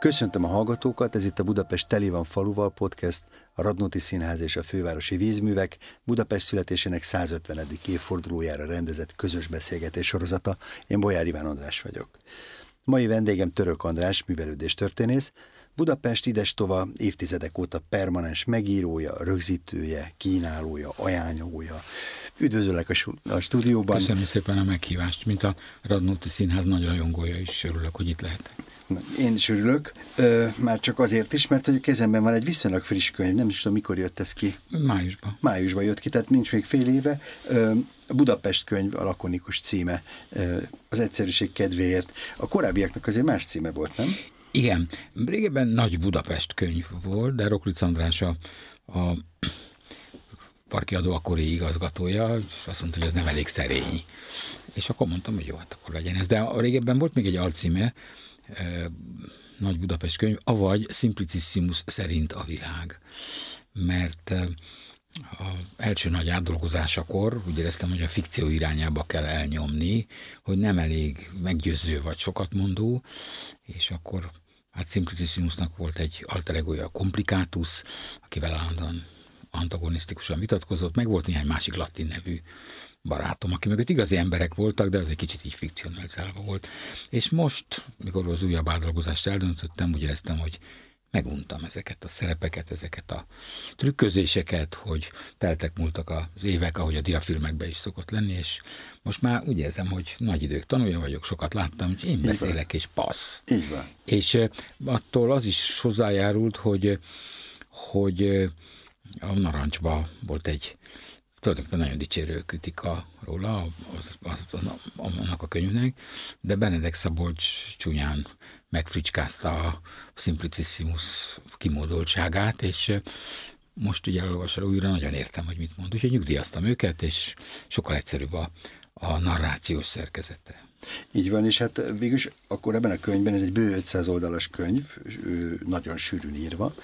Köszöntöm a hallgatókat, ez itt a Budapest Teli van faluval podcast, a Radnóti Színház és a Fővárosi Vízművek Budapest születésének 150. évfordulójára rendezett közös beszélgetés sorozata. Én Bolyár Iván András vagyok. Mai vendégem Török András, művelődés történész, Budapest idestova évtizedek óta permanens megírója, rögzítője, kínálója, ajánlója. Üdvözöllek a, a stúdióban. Köszönöm szépen a meghívást, mint a Radnóti Színház nagy rajongója is örülök, hogy itt lehetek. Én is örülök, már csak azért is, mert hogy a kezemben van egy viszonylag friss könyv, nem is tudom, mikor jött ez ki. Májusban. Májusban jött ki, tehát nincs még fél éve. A Budapest könyv a lakonikus címe, az egyszerűség kedvéért. A korábbiaknak azért más címe volt, nem? Igen, régebben nagy Budapest könyv volt, de Roklic András a, a parkiadó akkori igazgatója, azt mondta, hogy ez nem elég szerény. És akkor mondtam, hogy jó, hát akkor legyen ez. De a régebben volt még egy alcíme, nagy Budapest könyv, avagy Simplicissimus szerint a világ. Mert a első nagy átdolgozásakor úgy éreztem, hogy a fikció irányába kell elnyomni, hogy nem elég meggyőző vagy sokat mondó, és akkor hát Simplicissimusnak volt egy alter egoja, Complicatus, akivel állandóan antagonisztikusan vitatkozott, meg volt néhány másik latin nevű barátom, aki mögött igazi emberek voltak, de az egy kicsit így fikcionalizálva volt. És most, mikor az újabb átdolgozást eldöntöttem, úgy éreztem, hogy meguntam ezeket a szerepeket, ezeket a trükközéseket, hogy teltek múltak az évek, ahogy a diafilmekben is szokott lenni, és most már úgy érzem, hogy nagy idők tanulja vagyok, sokat láttam, és én beszélek, és passz. Így van. És attól az is hozzájárult, hogy, hogy a Narancsba volt egy tulajdonképpen nagyon dicsérő kritika róla, az, az, az, annak a könyvnek, de Benedek Szabolcs csúnyán megfricskázta a Simplicissimus kimódoltságát, és most ugye elolvasva újra nagyon értem, hogy mit mond. Úgyhogy nyugdíjaztam őket, és sokkal egyszerűbb a, a narrációs szerkezete. Így van, és hát végülis akkor ebben a könyvben, ez egy bő 500 oldalas könyv, nagyon sűrűn írva,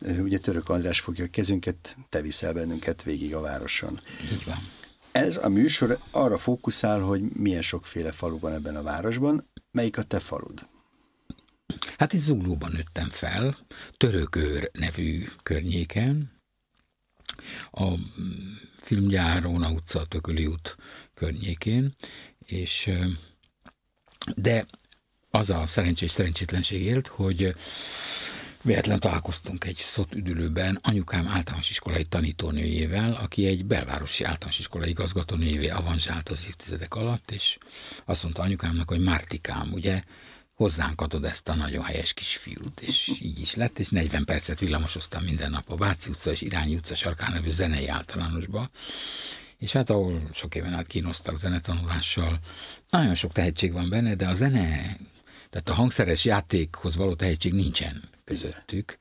ugye Török András fogja a kezünket, te viszel bennünket végig a városon. Így van. Ez a műsor arra fókuszál, hogy milyen sokféle falu van ebben a városban. Melyik a te falud? Hát itt Zuglóban nőttem fel, Törökőr nevű környéken, a filmgyár, Róna utca, Tököli út környékén, és de az a szerencsés szerencsétlenség élt, hogy Véletlen találkoztunk egy szott üdülőben anyukám általános iskolai tanítónőjével, aki egy belvárosi általános iskolai igazgatónőjévé avanzsált az évtizedek alatt, és azt mondta anyukámnak, hogy Mártikám, ugye hozzánk adod ezt a nagyon helyes kisfiút, és így is lett, és 40 percet villamosoztam minden nap a Váci utca és Irányi utca sarkán nevű zenei általánosba, és hát ahol sok éven át kínoztak zenetanulással, nagyon sok tehetség van benne, de a zene, tehát a hangszeres játékhoz való tehetség nincsen közöttük,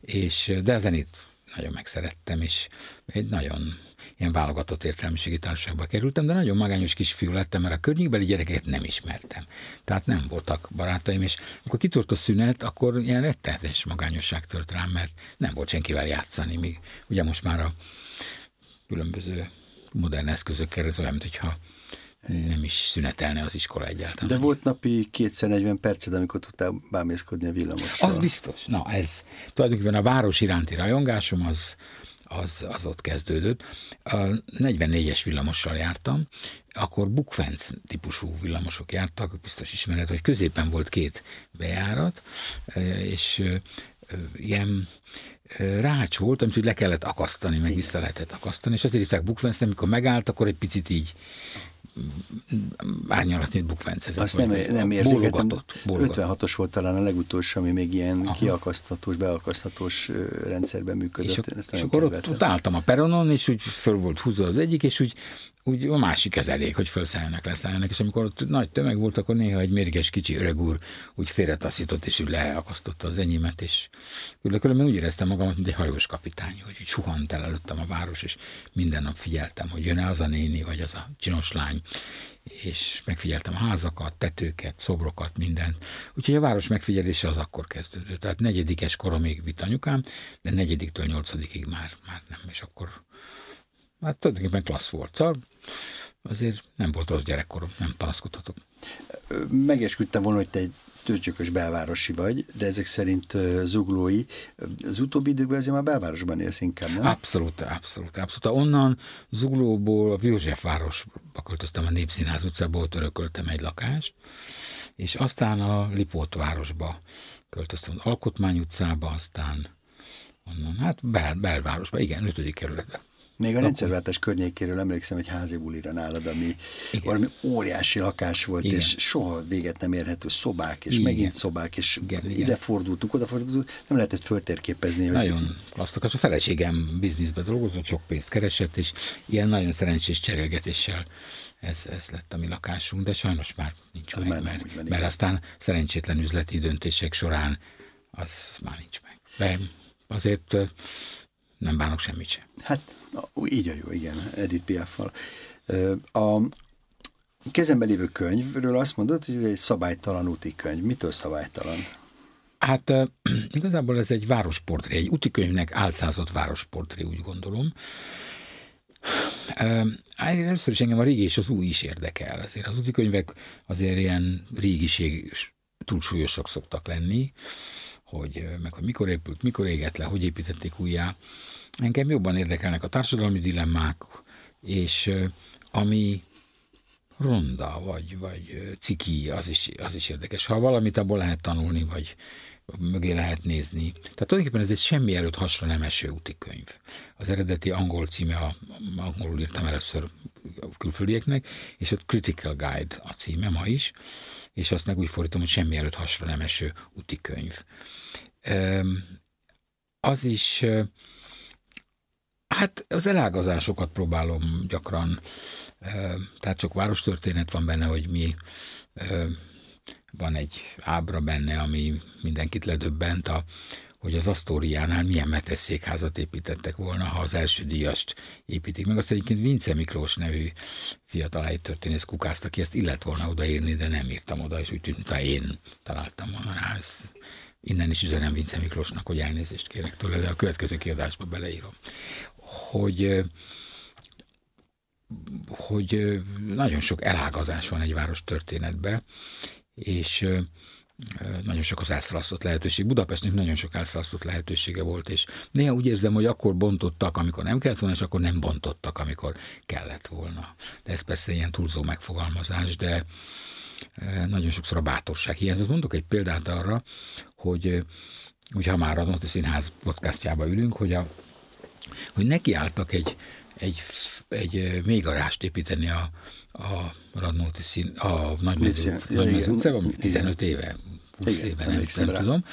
és, de a zenét nagyon megszerettem, és egy nagyon ilyen válogatott értelmiségi társaságba kerültem, de nagyon magányos kisfiú lettem, mert a környékbeli gyerekeket nem ismertem. Tehát nem voltak barátaim, és amikor kitört a szünet, akkor ilyen rettenetes magányosság tört rám, mert nem volt senkivel játszani, míg ugye most már a különböző modern eszközökkel ez olyan, mintha nem is szünetelne az iskola egyáltalán. De volt napi kétszer 40 perced, amikor tudtál bámészkodni a villamossal. Az biztos. Na ez, tulajdonképpen a város iránti rajongásom az, az, az ott kezdődött. A 44-es villamossal jártam, akkor bukfenc típusú villamosok jártak, biztos ismered, hogy középen volt két bejárat, és ilyen rács volt, amit le kellett akasztani, meg vissza lehetett akasztani, és azért hívták bukfenc, amikor megállt, akkor egy picit így árnyalatni bukvencezett. Azt nem, nem érzékeltem. 56-os volt talán a legutolsó, ami még ilyen Aha. kiakasztatós, beakasztatós rendszerben működött. És, és akkor ott, ott, álltam a peronon, és úgy föl volt húzva az egyik, és úgy úgy a másik ez elég, hogy felszálljanak, leszálljanak, és amikor ott nagy tömeg volt, akkor néha egy mérges kicsi öreg úr úgy félretaszított, és úgy leakasztotta az enyémet, és különben úgy éreztem magamat, mint egy hajós kapitány, hogy úgy suhant el előttem a város, és minden nap figyeltem, hogy jön-e az a néni, vagy az a csinos lány, és megfigyeltem a házakat, tetőket, szobrokat, mindent. Úgyhogy a város megfigyelése az akkor kezdődött. Tehát negyedikes koromig vitt anyukám, de negyediktől nyolcadikig már, már nem, és akkor hát tulajdonképpen klassz volt. Szóval azért nem volt rossz gyerekkorom, nem panaszkodhatok. Megesküdtem volna, hogy te egy tőcsökös belvárosi vagy, de ezek szerint zuglói. Az utóbbi időkben azért már belvárosban élsz inkább, nem? Abszolút, abszolút, abszolút. Onnan Zuglóból a József városba költöztem a Népszínház utcából, örököltem egy lakást, és aztán a Lipót városba költöztem, az Alkotmány utcába, aztán onnan, hát bel, belvárosba, igen, ötödik kerületbe. Még a rendszerváltás környékéről emlékszem egy házi bulira nálad, ami Igen. valami óriási lakás volt, Igen. és soha véget nem érhető szobák, és Igen. megint szobák, és Igen. ide fordultunk, oda fordultunk, nem lehetett föltérképezni. Hogy... Nagyon klasszikus. A feleségem bizniszbe dolgozott, sok pénzt keresett, és ilyen nagyon szerencsés cserélgetéssel ez, ez lett a mi lakásunk, de sajnos már nincs az meg, már mert, van, mert aztán szerencsétlen üzleti döntések során az már nincs meg. De azért nem bánok semmit sem. Hát így a jó, igen, Edith Piaffal. A kezemben lévő könyvről azt mondod, hogy ez egy szabálytalan úti könyv. Mitől szabálytalan? Hát igazából ez egy városportré, egy útikönyvnek álcázott városportré, úgy gondolom. Először is engem a régi és az új is érdekel. Azért az útikönyvek azért ilyen régiség túlsúlyosak szoktak lenni, hogy, meg hogy mikor épült, mikor égett le, hogy építették újjá. Engem jobban érdekelnek a társadalmi dilemmák, és ami ronda, vagy, vagy ciki, az is, az is érdekes. Ha valamit abból lehet tanulni, vagy mögé lehet nézni. Tehát tulajdonképpen ez egy semmi előtt hasra nem eső úti könyv. Az eredeti angol címe, a, angolul írtam először a külföldieknek, és ott Critical Guide a címe ma is, és azt meg úgy fordítom, hogy semmi előtt hasra nem eső úti könyv. Az is Hát az elágazásokat próbálom gyakran, tehát csak várostörténet van benne, hogy mi van egy ábra benne, ami mindenkit ledöbbent, a, hogy az Asztóriánál milyen metesszékházat építettek volna, ha az első díjast építik meg. Azt egyébként Vince Miklós nevű fiatal történész kukázta ki, ezt illet volna odaírni, de nem írtam oda, és úgy tűnt, hogy én találtam volna rá. Ez, innen is üzenem Vince Miklósnak, hogy elnézést kérek tőle, de a következő kiadásba beleírom hogy hogy nagyon sok elágazás van egy város történetben, és nagyon sok az elszalasztott lehetőség. Budapestnek nagyon sok elszalasztott lehetősége volt, és néha úgy érzem, hogy akkor bontottak, amikor nem kellett volna, és akkor nem bontottak, amikor kellett volna. De ez persze ilyen túlzó megfogalmazás, de nagyon sokszor a bátorság hiányzott. Mondok egy példát arra, hogy, hogy ha már a Színház podcastjába ülünk, hogy a hogy nekiálltak egy, egy, egy mégarást építeni a, a Radnóti szín, a Nagymező, utcában, 15 éve, 20 igen, éve, nem, nem tudom.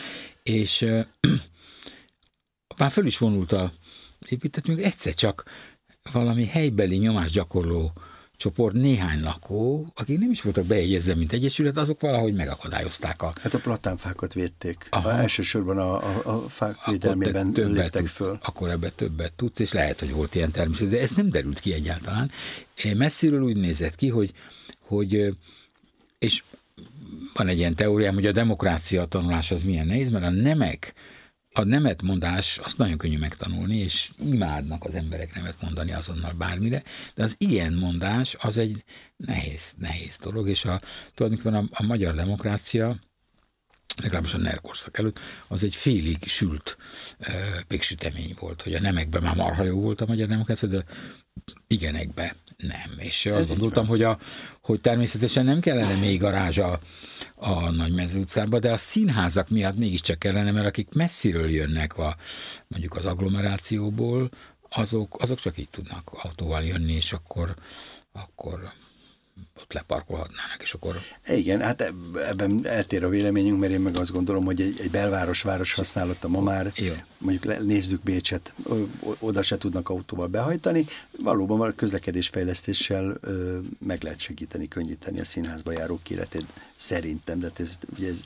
És uh, már föl is vonult a építettünk, egyszer csak valami helybeli nyomásgyakorló csoport, néhány lakó, akik nem is voltak bejegyezve, mint egyesület, azok valahogy megakadályozták a... Hát a platánfákat védték. Aha. A elsősorban a, a, a fák védelmében léptek tudsz, föl. Akkor ebbe többet tudsz, és lehet, hogy volt ilyen természet, de ez nem derült ki egyáltalán. Messziről úgy nézett ki, hogy, hogy és van egy ilyen teóriám, hogy a demokrácia tanulás az milyen nehéz, mert a nemek a nemetmondás azt nagyon könnyű megtanulni, és imádnak az emberek nemet mondani azonnal bármire, de az ilyen mondás az egy nehéz, nehéz dolog, és a, tulajdonképpen a, a magyar demokrácia legalábbis a NER korszak előtt, az egy félig sült e, péksütemény volt, hogy a nemekben már marha jó volt a magyar demokrácia, de igenekbe nem. És Ez azt gondoltam, hogy, a, hogy természetesen nem kellene még garázs a, a Nagymező utcába, de a színházak miatt mégiscsak kellene, mert akik messziről jönnek a, mondjuk az agglomerációból, azok, azok csak így tudnak autóval jönni, és akkor, akkor ott leparkolhatnának, és akkor... Igen, hát ebben eltér a véleményünk, mert én meg azt gondolom, hogy egy, egy belváros város használata ma már, Jó. mondjuk nézzük Bécset, oda se tudnak autóval behajtani, valóban a közlekedésfejlesztéssel ö, meg lehet segíteni, könnyíteni a színházba járók életét, szerintem, de hát ez, ugye ez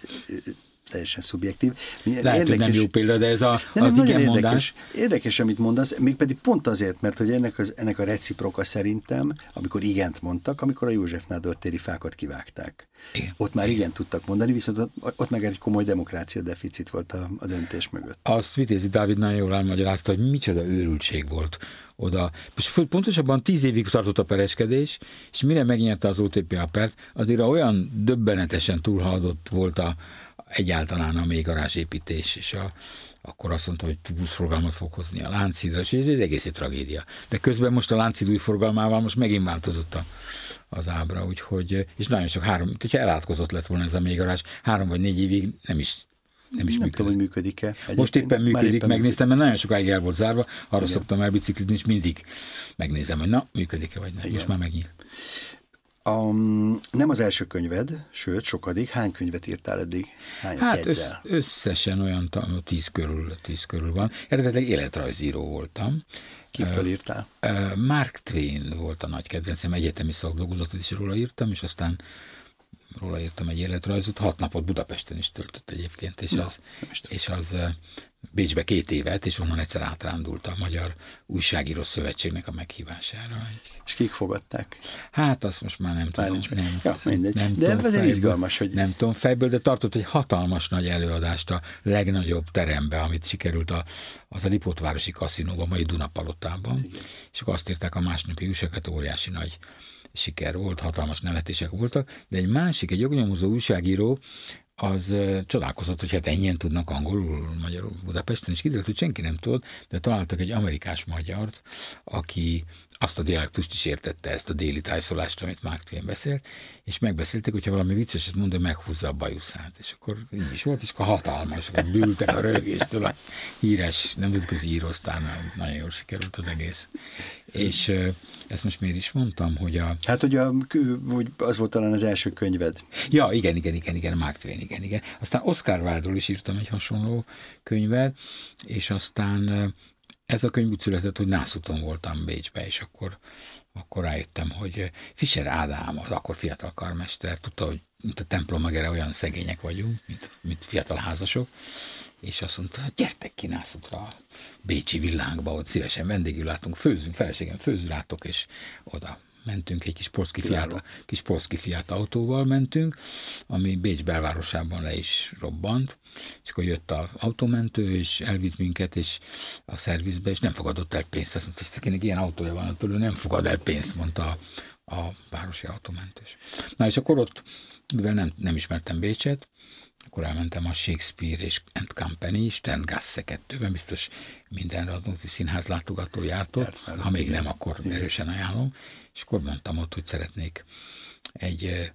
teljesen szubjektív. Milyen Lehet, érdekes, hogy nem jó példa, de ez a, de az igen érdekes, mondás. Érdekes, amit mondasz, mégpedig pont azért, mert hogy ennek, az, ennek a reciproka szerintem, amikor igent mondtak, amikor a József Nádor téri fákat kivágták. Igen. Ott már igen tudtak mondani, viszont ott, ott meg egy komoly demokrácia deficit volt a, a döntés mögött. Azt Vitézi Dávid nagyon jól elmagyarázta, hogy micsoda őrültség volt oda. És pontosabban tíz évig tartott a pereskedés, és mire megnyerte az OTP a pert, addigra olyan döbbenetesen túlhaladott volt a, egyáltalán a még garázsépítés, és a, akkor azt mondta, hogy buszforgalmat fog hozni a Lánchídra, és ez, ez egész egy tragédia. De közben most a Lánchíd új forgalmával most megint változott a, az ábra, úgyhogy, és nagyon sok három, hogyha elátkozott lett volna ez a mélygarázs, három vagy négy évig nem is nem is nem működik. tudom, hogy működik-e. Egyébként Most éppen működik, éppen megnéztem, mert nagyon sokáig el volt zárva, arra Igen. szoktam elbiciklizni, és mindig megnézem, hogy na, működik-e vagy nem. Igen. Most már megint. A, nem az első könyved, sőt, sokadik. Hány könyvet írtál eddig? Hányat hát össz, összesen olyan tíz körül, tíz körül van. Eredetileg életrajzíró voltam. Kikkel írtál? Mark Twain volt a nagy kedvencem, egyetemi szakdolgozatot is róla írtam, és aztán róla írtam egy életrajzot, hat napot Budapesten is töltött egyébként, és, Na, az, és az Bécsbe két évet, és onnan egyszer átrándult a Magyar Újságíró Szövetségnek a meghívására. És kik fogadták? Hát azt most már nem tudom. Nincs nem, ja, mindegy. Nem de tudom, fejből, izgalmas, hogy... Nem tudom fejből, de tartott egy hatalmas nagy előadást a legnagyobb terembe, amit sikerült a, az a Lipótvárosi kaszinóban, mai Dunapalotában. Igen. És akkor azt írták a másnapi újságot, óriási nagy siker volt, hatalmas nevetések voltak, de egy másik, egy jognyomozó újságíró, az csodálkozott, hogy hát ennyien tudnak angolul, magyarul Budapesten, és kiderült, hogy senki nem tud, de találtak egy amerikás magyart, aki azt a dialektust is értette, ezt a déli tájszolást, amit Mark Twain beszélt, és megbeszélték, hogyha valami vicceset mond, hogy meghúzza a bajuszát. És akkor így is volt, és akkor hatalmas, akkor bültek a rögéstől a híres nemzetközi írosztán, nagyon jól sikerült az egész. És ezt most miért is mondtam, hogy a... Hát, hogy, a, hogy az volt talán az első könyved. Ja, igen, igen, igen, igen, Mark Twain, igen, igen. Aztán Oscar Wilde-ról is írtam egy hasonló könyvet, és aztán ez a könyv úgy született, hogy Nászuton voltam Bécsbe, és akkor, akkor rájöttem, hogy Fischer Ádám, az akkor fiatal karmester, tudta, hogy mint a templom megere olyan szegények vagyunk, mint, mint fiatal házasok, és azt mondta, gyertek ki Nászutra Bécsi villánkba, ott szívesen vendégül látunk, főzünk, feleségem főz rátok, és oda mentünk egy kis polszki fiát, kis polszki fiát autóval mentünk, ami Bécs belvárosában le is robbant, és akkor jött az autómentő, és elvitt minket, és a szervizbe, és nem fogadott el pénzt. Azt mondta, hogy akinek ilyen autója van, attól ő nem fogad el pénzt, mondta a, a városi autómentős. Na és akkor ott, mivel nem, nem ismertem Bécset, akkor elmentem a Shakespeare és and Company, Sterngasse kettőben, biztos minden Radnóti Színház látogató jártott, ha még nem, akkor erősen ajánlom, és akkor mondtam ott, hogy szeretnék egy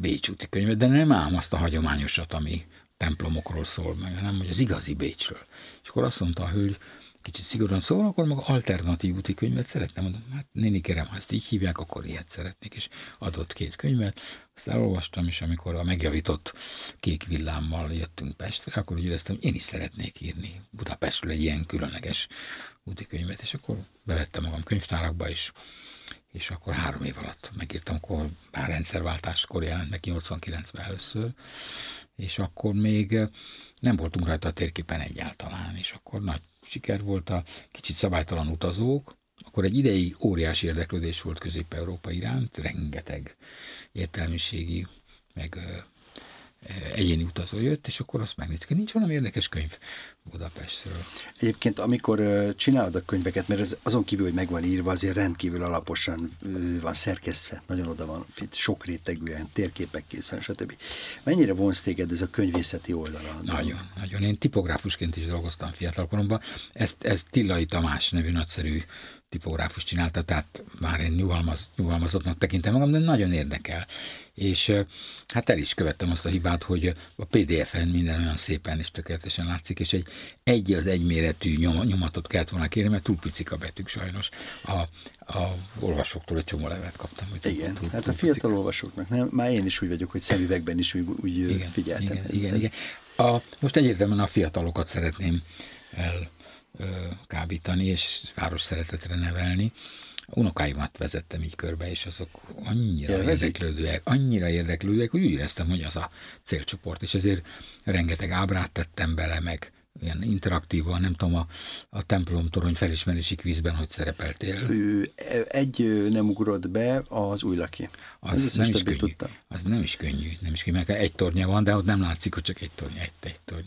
Bécs úti könyvet, de nem ám azt a hagyományosat, ami templomokról szól meg, hanem hogy az igazi Bécsről. És akkor azt mondta a hölgy, kicsit szigorúan szól, akkor maga alternatív úti könyvet szeretném. Mondom, hát néni kérem, ha ezt így hívják, akkor ilyet szeretnék. És adott két könyvet, azt elolvastam, és amikor a megjavított kék villámmal jöttünk Pestre, akkor úgy éreztem, én is szeretnék írni Budapestről egy ilyen különleges úti könyvet, és akkor bevettem magam könyvtárakba, és és akkor három év alatt megírtam, akkor bár rendszerváltáskor jelent meg 89-ben először, és akkor még nem voltunk rajta a térképen egyáltalán, és akkor nagy siker volt a kicsit szabálytalan utazók, akkor egy ideig óriási érdeklődés volt Közép-Európa iránt, rengeteg értelmiségi, meg egyéni utazó jött, és akkor azt megnéztük, hogy nincs valami érdekes könyv Budapestről. Egyébként, amikor csinálod a könyveket, mert ez azon kívül, hogy meg van írva, azért rendkívül alaposan van szerkesztve, nagyon oda van, sok rétegűen, térképek készül, stb. Mennyire vonz téged ez a könyvészeti oldala? Nagyon, nagyon. Én tipográfusként is dolgoztam fiatalkoromban. Ezt, ezt Tillai Tamás nevű nagyszerű tipográfus csinálta, tehát már én nyugalmaz, nyugalmazottnak tekintem magam, de nagyon érdekel. És hát el is követtem azt a hibát, hogy a PDF-en minden olyan szépen és tökéletesen látszik, és egy egy az egyméretű nyom, nyomatot kellett volna kérni, mert túl picik a betűk sajnos. A, a olvasóktól egy csomó levet kaptam. Hogy igen, túl, hát túl a fiatal picik. olvasóknak, nem, már én is úgy vagyok, hogy szemüvegben is úgy, úgy igen, figyeltem. Igen, ez, igen, ez... igen. A, most egyértelműen a fiatalokat szeretném el kábítani és város szeretetre nevelni. unokáimat vezettem így körbe, és azok annyira Élvezik? érdeklődőek, annyira érdeklődőek, hogy úgy éreztem, hogy az a célcsoport, és ezért rengeteg ábrát tettem bele, meg ilyen interaktívan, nem tudom, a, a templom torony felismerési kvízben, hogy szerepeltél. Ő, egy nem ugrott be, az új laki. Az, nem is könnyű. Tudta. az nem is könnyű, nem is könnyű, mert egy tornya van, de ott nem látszik, hogy csak egy tornya, egy, egy tornya.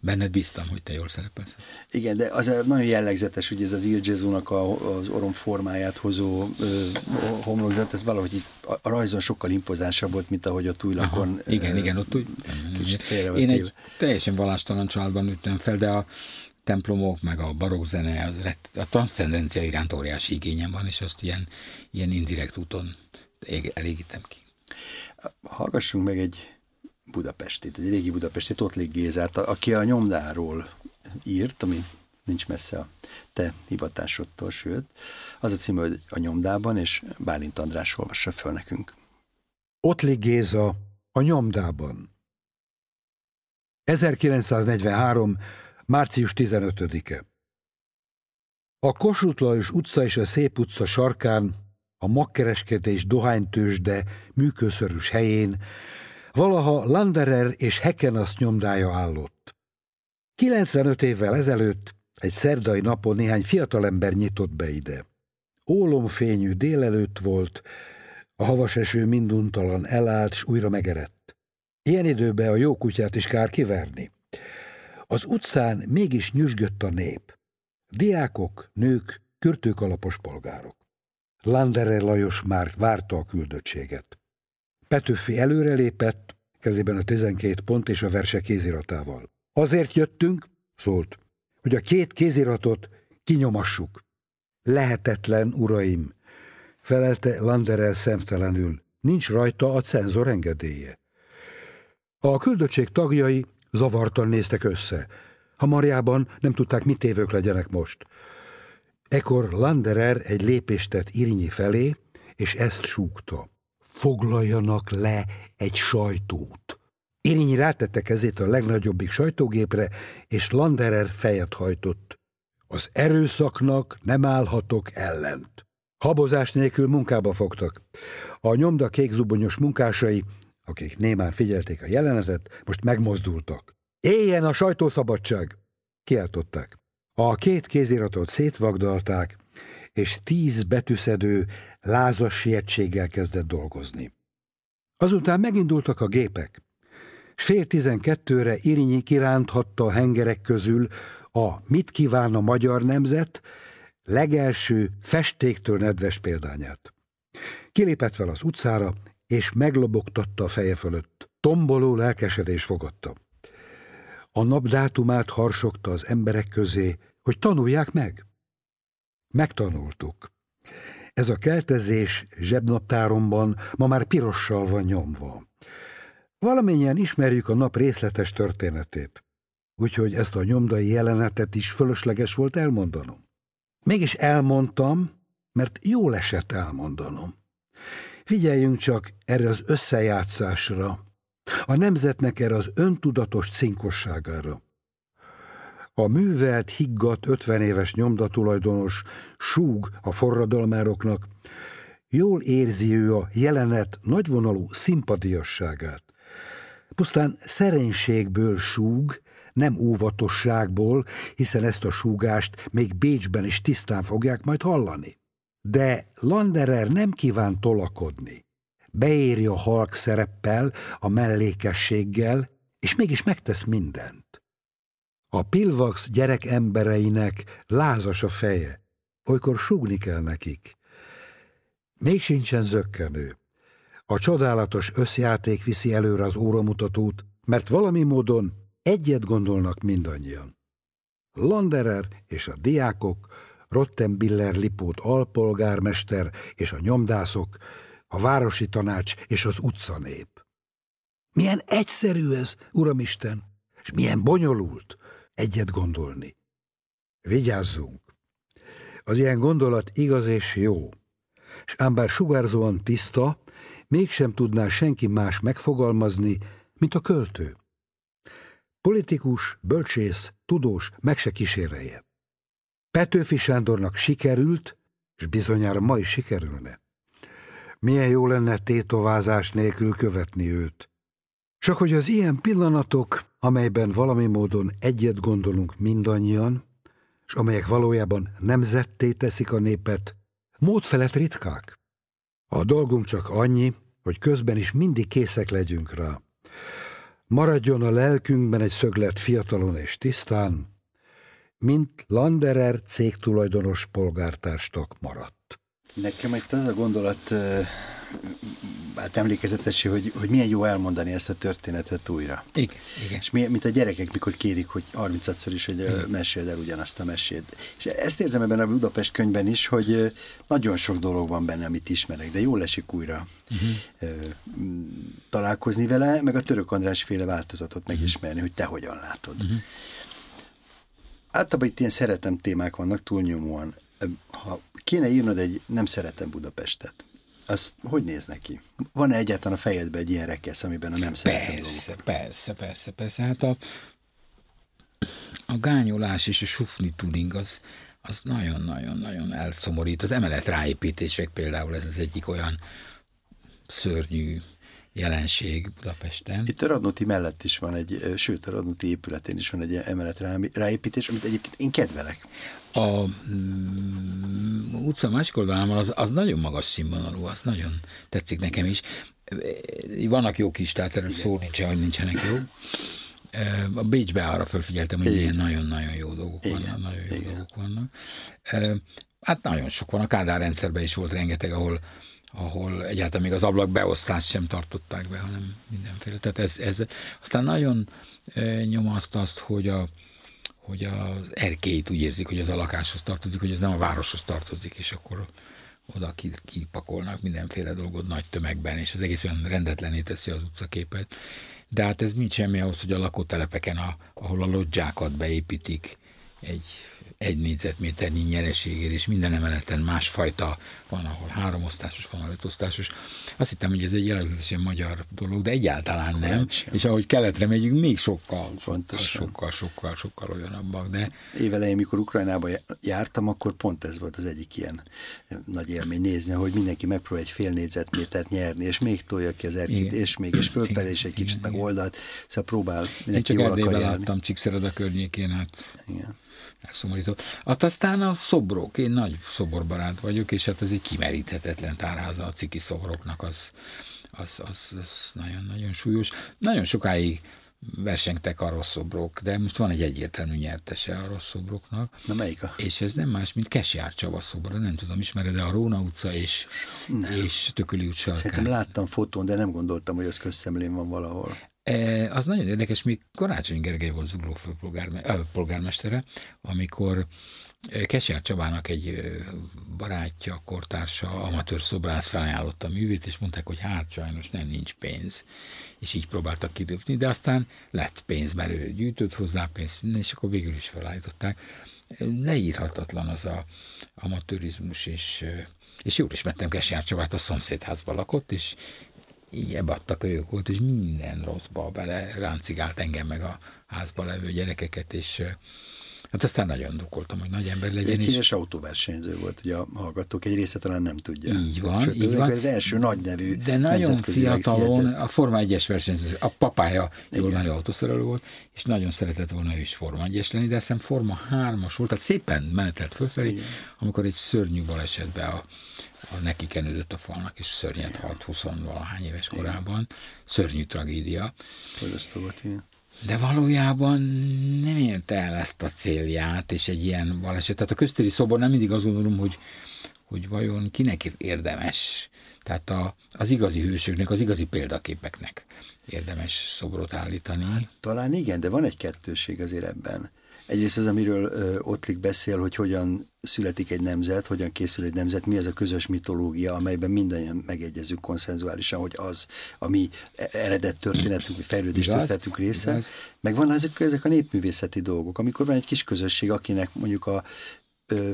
Benned bíztam, hogy te jól szerepelsz. Igen, de az nagyon jellegzetes, hogy ez az Il Gesù-nak az orom formáját hozó ö, homlokzat, ez valahogy itt a, a rajzon sokkal impozánsabb volt, mint ahogy ott újlakon. Aha, igen, ö, igen, ott úgy. Kicsit Én egy teljesen valástalan családban nőttem fel, de a templomok, meg a barokk zene, az a transzcendencia iránt óriási igényem van, és azt ilyen, ilyen indirekt úton elégítem ki. Hallgassunk meg egy Budapestit, egy régi Budapestit, Ottlik Gézát, aki a nyomdáról írt, ami nincs messze a te hivatásodtól, sőt. Az a cím, hogy a nyomdában, és Bálint András olvassa föl nekünk. Ottlik Géza a nyomdában. 1943. március 15-e. A Kossuth Lajos utca és a Szép utca sarkán, a magkereskedés dohánytősde műköszörűs helyén Valaha Landerer és Hekenasz nyomdája állott. 95 évvel ezelőtt, egy szerdai napon néhány fiatalember nyitott be ide. Ólomfényű délelőtt volt, a havas eső minduntalan elállt, s újra megerett. Ilyen időben a jó kutyát is kár kiverni. Az utcán mégis nyüzsgött a nép. Diákok, nők, kürtőkalapos polgárok. Landerer Lajos már várta a küldöttséget. Petőfi előrelépett, kezében a 12 pont és a verse kéziratával. Azért jöttünk, szólt, hogy a két kéziratot kinyomassuk. Lehetetlen, uraim, felelte Landerer szemtelenül. Nincs rajta a cenzor engedélye. A küldöttség tagjai zavartan néztek össze. Hamarjában nem tudták, mit tévők legyenek most. Ekor Landerer egy lépést tett Irinyi felé, és ezt súgta foglaljanak le egy sajtót. Érinyi rátette kezét a legnagyobbik sajtógépre, és Landerer fejet hajtott. Az erőszaknak nem állhatok ellent. Habozás nélkül munkába fogtak. A nyomda kékzubonyos munkásai, akik némán figyelték a jelenetet, most megmozdultak. Éljen a sajtószabadság! Kiáltották. A két kéziratot szétvagdalták, és tíz betűszedő lázas sietséggel kezdett dolgozni. Azután megindultak a gépek, s fél tizenkettőre Irinyi kiránthatta a hengerek közül a Mit kíván a magyar nemzet legelső festéktől nedves példányát. Kilépett fel az utcára, és meglobogtatta a feje fölött. Tomboló lelkesedés fogadta. A nap dátumát harsogta az emberek közé, hogy tanulják meg. Megtanultuk. Ez a keltezés zsebnaptáromban ma már pirossal van nyomva. Valamennyien ismerjük a nap részletes történetét, úgyhogy ezt a nyomdai jelenetet is fölösleges volt elmondanom. Mégis elmondtam, mert jól esett elmondanom. Figyeljünk csak erre az összejátszásra, a nemzetnek erre az öntudatos cinkosságára. A művelt, higgadt, ötven éves nyomdatulajdonos súg a forradalmároknak, jól érzi ő a jelenet nagyvonalú szimpadiasságát. Pusztán szerénységből súg, nem óvatosságból, hiszen ezt a súgást még Bécsben is tisztán fogják majd hallani. De Landerer nem kíván tolakodni. Beéri a halk szereppel, a mellékességgel, és mégis megtesz mindent. A pilvax gyerek embereinek lázas a feje, olykor súgni kell nekik. Még sincsen zökkenő. A csodálatos összjáték viszi előre az óramutatót, mert valami módon egyet gondolnak mindannyian. Landerer és a diákok, Rottenbiller Lipót alpolgármester és a nyomdászok, a városi tanács és az utcanép. Milyen egyszerű ez, Uramisten, és milyen bonyolult egyet gondolni. Vigyázzunk! Az ilyen gondolat igaz és jó, és ám bár sugárzóan tiszta, mégsem tudná senki más megfogalmazni, mint a költő. Politikus, bölcsész, tudós meg se kísérelje. Petőfi Sándornak sikerült, és bizonyára ma is sikerülne. Milyen jó lenne tétovázás nélkül követni őt. Csak hogy az ilyen pillanatok, amelyben valami módon egyet gondolunk mindannyian, és amelyek valójában nemzetté teszik a népet, mód felett ritkák. A dolgunk csak annyi, hogy közben is mindig készek legyünk rá. Maradjon a lelkünkben egy szöglet fiatalon és tisztán, mint Landerer cégtulajdonos polgártárstak maradt. Nekem egy az a gondolat hát emlékezetessé, hogy, hogy milyen jó elmondani ezt a történetet újra. Igen, igen. És mi, mint a gyerekek, mikor kérik, hogy 30-szor is, hogy igen. meséld el ugyanazt a mesét. És ezt érzem ebben a Budapest könyvben is, hogy nagyon sok dolog van benne, amit ismerek, de jól esik újra uh-huh. találkozni vele, meg a török András féle változatot uh-huh. megismerni, hogy te hogyan látod. Uh-huh. Általában itt ilyen szeretem témák vannak túlnyomóan. Ha kéne írnod egy nem szeretem Budapestet, az hogy néz neki? Van-e egyáltalán a fejedben egy ilyen rekesz, amiben a nem szeretem Persze, dolgokat? persze, persze, persze. Hát a, a gányolás és a sufni tuning az, az nagyon-nagyon-nagyon elszomorít. Az emelet ráépítések például ez az egyik olyan szörnyű jelenség Budapesten. Itt a Radnóti mellett is van egy, sőt a Radnóti épületén is van egy emelet ráépítés, amit egyébként én kedvelek. A mm, utca másik oldalán az, az nagyon magas színvonalú, az nagyon tetszik nekem is. Vannak jó kis, tehát erről szó nincsen, hogy nincsenek jó. A Bécsbe arra felfigyeltem, hogy ilyen nagyon-nagyon jó dolgok Igen. vannak. Nagyon jó Igen. dolgok vannak. Hát nagyon sok van. A Kádár rendszerben is volt rengeteg, ahol ahol egyáltalán még az ablak beosztást sem tartották be, hanem mindenféle. Tehát ez, ez aztán nagyon e, nyomaszt azt, hogy a, hogy az erkélyt úgy érzik, hogy az a lakáshoz tartozik, hogy ez nem a városhoz tartozik, és akkor oda kipakolnak mindenféle dolgot nagy tömegben, és az egész olyan rendetlené teszi az utcaképet. De hát ez mind semmi ahhoz, hogy a lakótelepeken, a, ahol a lodzsákat beépítik, egy egy négyzetméternyi nyereségért, és minden emeleten másfajta van, ahol három osztásos, van, öt osztásos. Azt hittem, hogy ez egy jelentősen magyar dolog, de egyáltalán nem. Sem. És ahogy keletre megyünk, még sokkal, sokkal, sokkal, sokkal, sokkal olyanabbak. De... Évelején, mikor Ukrajnába jártam, akkor pont ez volt az egyik ilyen nagy élmény nézni, hogy mindenki megpróbál egy fél négyzetmétert nyerni, és még tolja ki az erkét, és még, és fölfelé is egy kicsit meg oldalt, szóval próbál mindenki Én csak Erdélyben láttam Csíkszereda környékén, hát Igen elszomorító. Hát aztán a szobrok, én nagy szoborbarát vagyok, és hát ez egy kimeríthetetlen tárháza a ciki szobroknak, az, az, az, az nagyon-nagyon súlyos. Nagyon sokáig versengtek a rossz szobrok, de most van egy egyértelmű nyertese a rossz szobroknak. Na melyik a? És ez nem más, mint Kesjár Csaba szobra, nem tudom, ismered de a Róna utca és, nem. és Tököli utca. Szerintem láttam fotón, de nem gondoltam, hogy az közszemlén van valahol. E, az nagyon érdekes, még Karácsony Gergely volt Zugló polgármestere, amikor Kesjár Csabának egy barátja, kortársa, amatőr szobrász felajánlotta a művét, és mondták, hogy hát sajnos nem nincs pénz. És így próbáltak kidöpni, de aztán lett pénz, mert ő gyűjtött hozzá pénzt, és akkor végül is felállították. Leírhatatlan az a amatőrizmus, és és jól ismertem Kesjár Csabát, a szomszédházban lakott, és ebbe adtak ők volt, és minden rosszba bele ráncigált engem meg a házba levő gyerekeket, és Hát aztán nagyon drukoltam, hogy nagy ember legyen. Egy híres autóversenyző volt, hogy a hallgatók egy része talán nem tudja. Így van, Sőt, így van. Az első nagy nevű De nagyon fiatalon, a Forma 1-es versenyző, a papája jól menő autószerelő volt, és nagyon szeretett volna ő is Forma 1 lenni, de azt Forma 3-as volt, tehát szépen menetelt fölfelé, Igen. amikor egy szörnyű balesetbe a, a neki kenődött a falnak, és szörnyet halt 20 valahány éves korában. Szörnyű tragédia. volt, igen. De valójában nem érte el ezt a célját, és egy ilyen baleset. Tehát a köztéri szobor nem mindig azt gondolom, hogy, hogy vajon kinek érdemes. Tehát a, az igazi hősöknek, az igazi példaképeknek érdemes szobrot állítani. Hát, talán igen, de van egy kettőség azért ebben. Egyrészt az, amiről Ottlik beszél, hogy hogyan születik egy nemzet, hogyan készül egy nemzet, mi ez a közös mitológia, amelyben mindannyian megegyezünk konszenzuálisan, hogy az a mi eredet történetünk, fejlődés történetünk része. Igaz. Meg van ezek, ezek a népművészeti dolgok, amikor van egy kis közösség, akinek mondjuk a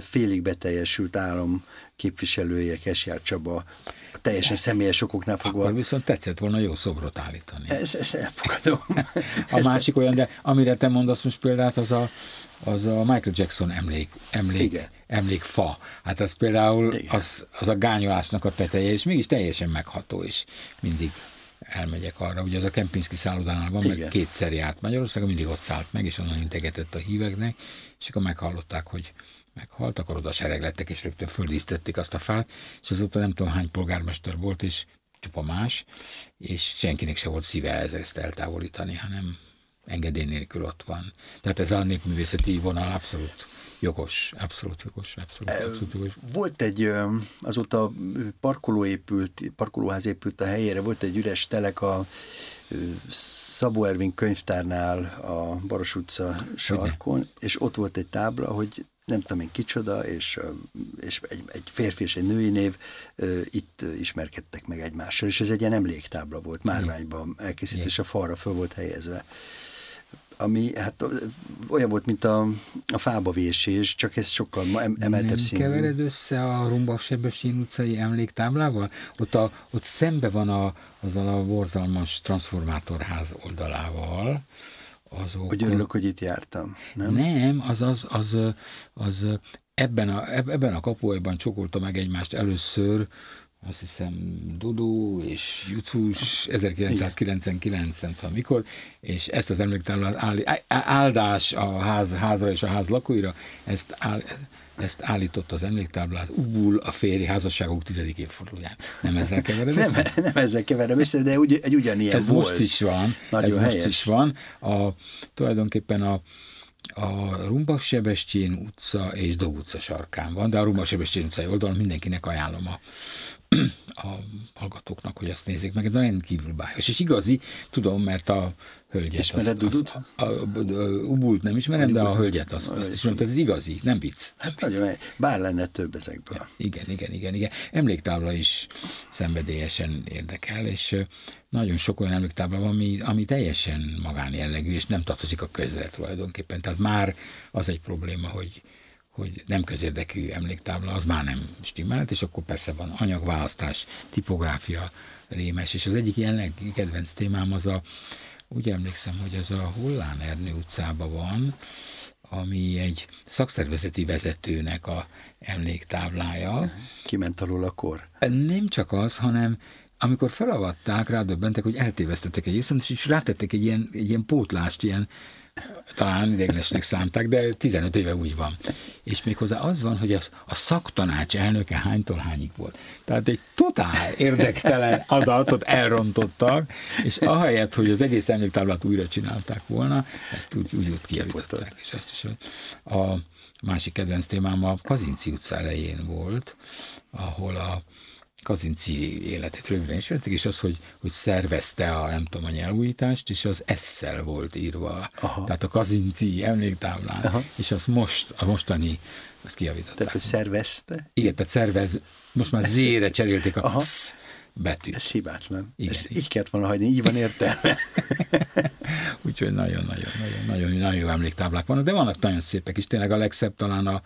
félig beteljesült álom képviselője, Kesjár Csaba, teljesen személyes okoknál fogva. Akkor viszont tetszett volna jó szobrot állítani. Ez, ezt elfogadom. A ezt másik olyan, de amire te mondasz most példát, az a, az a Michael Jackson emlék, emlék, emlékfa. Hát az például az, az a gányolásnak a teteje, és mégis teljesen megható, és mindig elmegyek arra. Ugye az a Kempinski szállodánál van, Igen. meg kétszer járt Magyarországon, mindig ott szállt meg, és onnan integetett a híveknek, és akkor meghallották, hogy meghalt, akkor oda sereglettek, és rögtön földísztették azt a fát, és azóta nem tudom hány polgármester volt, és csupa más, és senkinek se volt szíve ez ezt eltávolítani, hanem engedély nélkül ott van. Tehát ez a népművészeti vonal abszolút jogos, abszolút jogos, abszolút, abszolút jogos. Volt egy, azóta parkoló épült, parkolóház épült a helyére, volt egy üres telek a Szabó Ervin könyvtárnál a Baros utca sarkon, és ott volt egy tábla, hogy nem tudom én kicsoda, és, és egy, egy férfi és egy női név itt ismerkedtek meg egymással, és ez egy ilyen emléktábla volt, márványban elkészítve, és a falra föl volt helyezve ami hát olyan volt, mint a, a fába vésés, csak ez sokkal emeltebb színű. Kevered össze a Rumba Sebesén utcai emléktáblával? Ott, a, ott szembe van a, azzal a borzalmas transformátorház oldalával, azok... Hogy örülök, hogy itt jártam, nem? Nem, az, az, az, az ebben a, ebben a kapuajban csokolta meg egymást először, azt hiszem Dudu és Jucus 1999 nem tudom mikor, és ezt az emléktáblát áldás a ház, házra és a ház lakóira, ezt áll, ezt állított az emléktáblát Ubul a férj házasságok tizedik évfordulóján. Nem ezzel keverem nem, nem ezzel keverem össze, de ugy, egy ugyanilyen Ez volt. most is van. Nagyon ez helyes. most is van. A, tulajdonképpen a, a Rumbas Sebestyén utca és Dó utca sarkán van, de a Rumbas Sebestyén utcai oldalon mindenkinek ajánlom a, a hallgatóknak, hogy ezt nézzék meg, de rendkívül bájos. És igazi, tudom, mert a hölgyet... Ismered Dudut? A, a, a, Ubult nem ismerem, de a hölgyet azt, azt ismerem, tehát ez igazi, nem vicc. Nem vicc. Nagyon, bár lenne több ezekből. Ja, igen, igen, igen, igen. Emléktábla is szenvedélyesen érdekel, és nagyon sok olyan emléktábla van, ami, ami teljesen magánjellegű, és nem tartozik a közre tulajdonképpen. Tehát már az egy probléma, hogy hogy nem közérdekű emléktábla, az már nem stimmelt, és akkor persze van anyagválasztás, tipográfia rémes, és az egyik ilyen kedvenc témám az a, úgy emlékszem, hogy az a Hullán Ernő utcában van, ami egy szakszervezeti vezetőnek a emléktáblája. Kiment alul a kor? Nem csak az, hanem amikor felavatták, rádöbbentek, hogy eltévesztettek egy észre, és rátettek egy ilyen, egy ilyen pótlást, ilyen talán idegesnek szánták, de 15 éve úgy van. És méghozzá az van, hogy a, a szaktanács elnöke hánytól hányig volt. Tehát egy totál érdektelen adatot elrontottak, és ahelyett, hogy az egész emléktáblát újra csinálták volna, ezt úgy, úgy ott kijavították. És ezt is a másik kedvenc témám a Kazinci utca elején volt, ahol a Kazinci életét röviden ismerték, és az, hogy, hogy szervezte a, nem tudom, a nyelvújítást, és az esszel volt írva. Aha. Tehát a Kazinci emléktáblán, Aha. és az most, a mostani, azt kiavították. Tehát, hogy szervezte? Igen, tehát szervez, most már zére cserélték a sz betűt. Ez hibátlan. Igen. Ezt így kellett volna hagyni, így van értelme. Úgyhogy nagyon-nagyon nagyon, nagyon jó emléktáblák vannak, de vannak nagyon szépek is. Tényleg a legszebb talán a,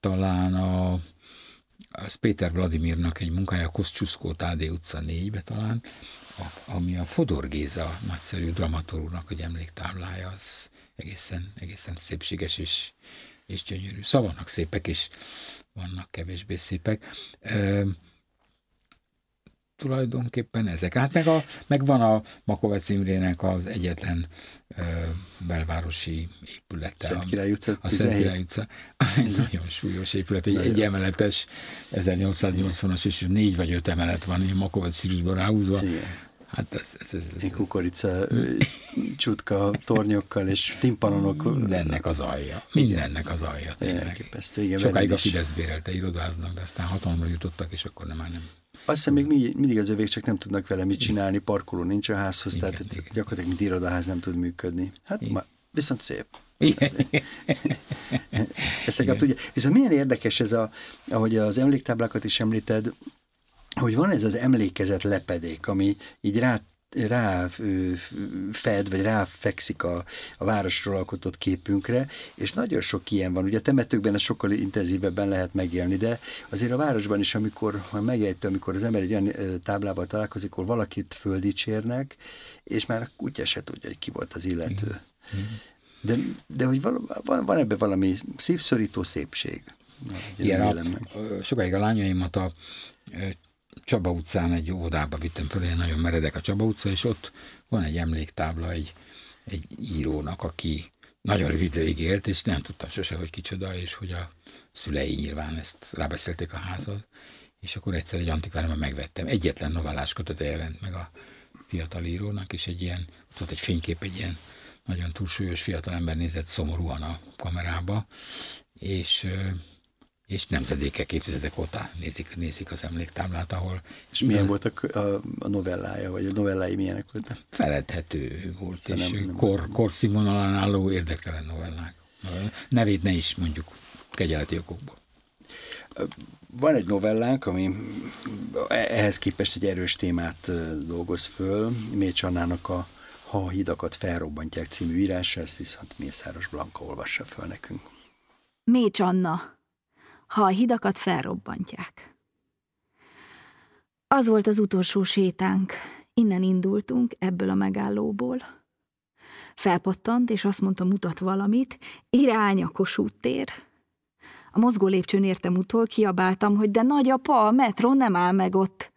talán a az Péter Vladimirnak egy munkája, Koszcsuszkó Tádé utca 4-be talán, ami a Fodor Géza nagyszerű dramaturgnak egy emléktáblája, az egészen, egészen szépséges és, és gyönyörű. Szóval vannak szépek, és vannak kevésbé szépek. E, tulajdonképpen ezek. Hát meg, a, meg van a Makovec Imrének az egyetlen belvárosi épülete. Szent Király utca, a Szent Király utca. Egy nagyon súlyos épület, egy, egy emeletes, 1880-as, és négy vagy öt emelet van, ilyen Makovec szírusban ráhúzva. Igen. Hát ez, ez, ez, ez, ez. kukorica csutka tornyokkal és timpanonokkal. Mindennek az alja. Mindennek az alja, tényleg. Igen, Sokáig a Fidesz bérelte irodáznak, de aztán hatalomra jutottak, és akkor nem már nem. Azt hiszem még mindig az övék csak nem tudnak vele mit csinálni, parkoló nincs a házhoz, igen, tehát igen. gyakorlatilag mint irodaház nem tud működni. Hát ma, viszont szép. Igen. Ezt legalább tudja. Viszont milyen érdekes ez, a, ahogy az emléktáblákat is említed, hogy van ez az emlékezet lepedék, ami így rá rá fed, vagy ráfekszik a, a városról alkotott képünkre, és nagyon sok ilyen van. Ugye a temetőkben ez sokkal intenzívebben lehet megélni, de azért a városban is, amikor megejtő, amikor az ember egy olyan táblával találkozik, ahol valakit földicsérnek, és már a kutya se tudja, hogy ki volt az illető. De, de hogy val, van, van ebben valami szívszorító szépség. Igen, a, sokáig a lányaimat a Csaba utcán egy óvodába vittem föl, én nagyon meredek a Csaba utca, és ott van egy emléktábla egy, egy írónak, aki nagyon rövid ideig élt, és nem tudtam sose, hogy kicsoda, és hogy a szülei nyilván ezt rábeszélték a házat, és akkor egyszer egy antikváriumban megvettem. Egyetlen novellás kötete jelent meg a fiatal írónak, és egy ilyen, ott volt egy fénykép, egy ilyen nagyon túlsúlyos fiatalember nézett szomorúan a kamerába, és és nemzedékek, évtizedek óta nézik, nézik az emléktáblát, ahol... És milyen volt a, a, a novellája, vagy a novellái milyenek voltak? Feledhető volt, és nem, nem kor, korszínvonalán álló érdektelen novellák. Nevét ne is mondjuk kegyeleti okokból. Van egy novellánk, ami ehhez képest egy erős témát dolgoz föl, Mécs Annának a Ha a hidakat felrobbantják című írása, ezt viszont Mészáros Blanka olvassa föl nekünk. Mécs Anna ha a hidakat felrobbantják. Az volt az utolsó sétánk. Innen indultunk, ebből a megállóból. Felpattant, és azt mondta, mutat valamit, irány a Kossuth tér. A mozgó lépcsőn értem utol, kiabáltam, hogy de nagyapa, a metró nem áll meg ott.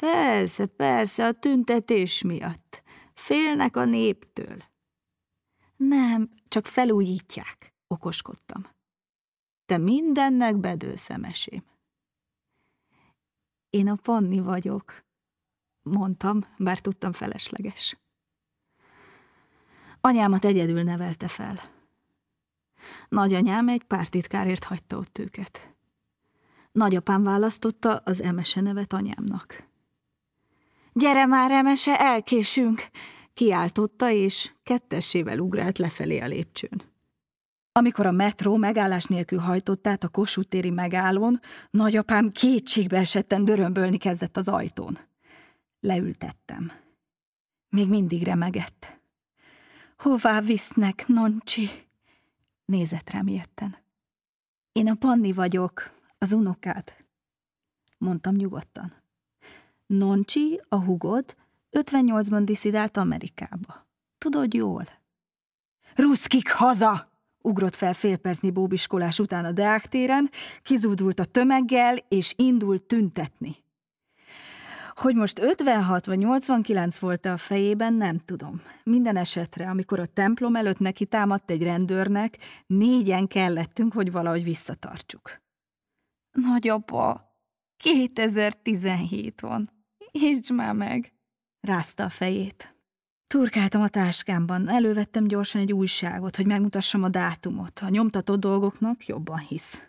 Persze, persze, a tüntetés miatt. Félnek a néptől. Nem, csak felújítják, okoskodtam. Te mindennek bedőszemesém. Én a Panni vagyok, mondtam, bár tudtam felesleges. Anyámat egyedül nevelte fel. Nagyanyám egy pártitkárért hagyta ott őket. Nagyapám választotta az Emese nevet anyámnak. Gyere már, Emese, elkésünk! Kiáltotta, és kettessével ugrált lefelé a lépcsőn. Amikor a metró megállás nélkül hajtott át a Kossuth téri megállón, nagyapám kétségbe esetten dörömbölni kezdett az ajtón. Leültettem. Még mindig remegett. Hová visznek, Noncsi? Nézett rám ilyetten. Én a Panni vagyok, az unokád. Mondtam nyugodtan. Noncsi, a hugod, 58-ban diszidált Amerikába. Tudod jól? Ruszkik haza! Ugrott fel fél percnyi bóbiskolás után a Deák téren, kizúdult a tömeggel, és indult tüntetni. Hogy most 56 vagy 89 volt a fejében, nem tudom. Minden esetre, amikor a templom előtt neki támadt egy rendőrnek, négyen kellettünk, hogy valahogy visszatartsuk. Nagyapa, 2017 van. Értsd már meg! Rázta a fejét. Turkáltam a táskámban, elővettem gyorsan egy újságot, hogy megmutassam a dátumot. A nyomtatott dolgoknak jobban hisz.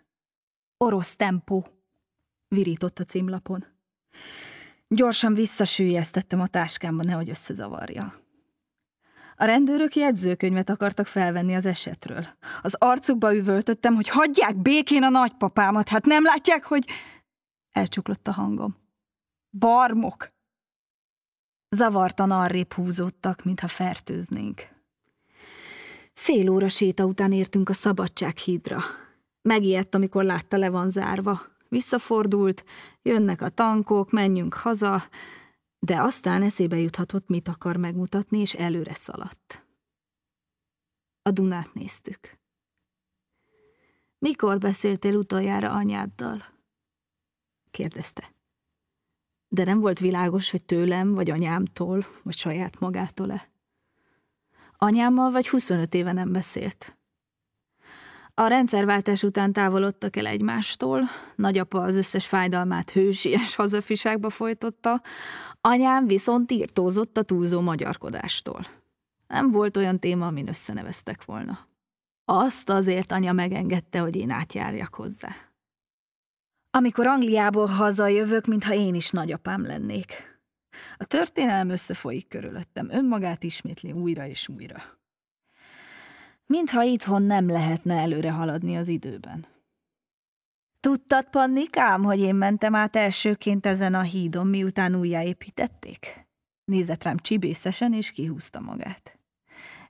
Orosz tempó, virított a címlapon. Gyorsan visszasűjeztettem a táskámba, nehogy összezavarja. A rendőrök jegyzőkönyvet akartak felvenni az esetről. Az arcukba üvöltöttem, hogy hagyják békén a nagypapámat, hát nem látják, hogy... Elcsuklott a hangom. Barmok! Zavartan arrébb húzódtak, mintha fertőznénk. Fél óra séta után értünk a Szabadsághídra. Megijedt, amikor látta le van zárva. Visszafordult, jönnek a tankok, menjünk haza, de aztán eszébe juthatott, mit akar megmutatni, és előre szaladt. A Dunát néztük. Mikor beszéltél utoljára anyáddal? kérdezte de nem volt világos, hogy tőlem, vagy anyámtól, vagy saját magától-e. Anyámmal vagy 25 éve nem beszélt. A rendszerváltás után távolodtak el egymástól, nagyapa az összes fájdalmát hősies hazafiságba folytotta, anyám viszont írtózott a túlzó magyarkodástól. Nem volt olyan téma, amin összeneveztek volna. Azt azért anya megengedte, hogy én átjárjak hozzá. Amikor Angliából hazajövök, mintha én is nagyapám lennék. A történelem összefolyik körülöttem, önmagát ismétli újra és újra. Mintha itthon nem lehetne előre haladni az időben. Tudtad, Pannikám, hogy én mentem át elsőként ezen a hídon, miután újjáépítették? Nézett rám csibészesen, és kihúzta magát.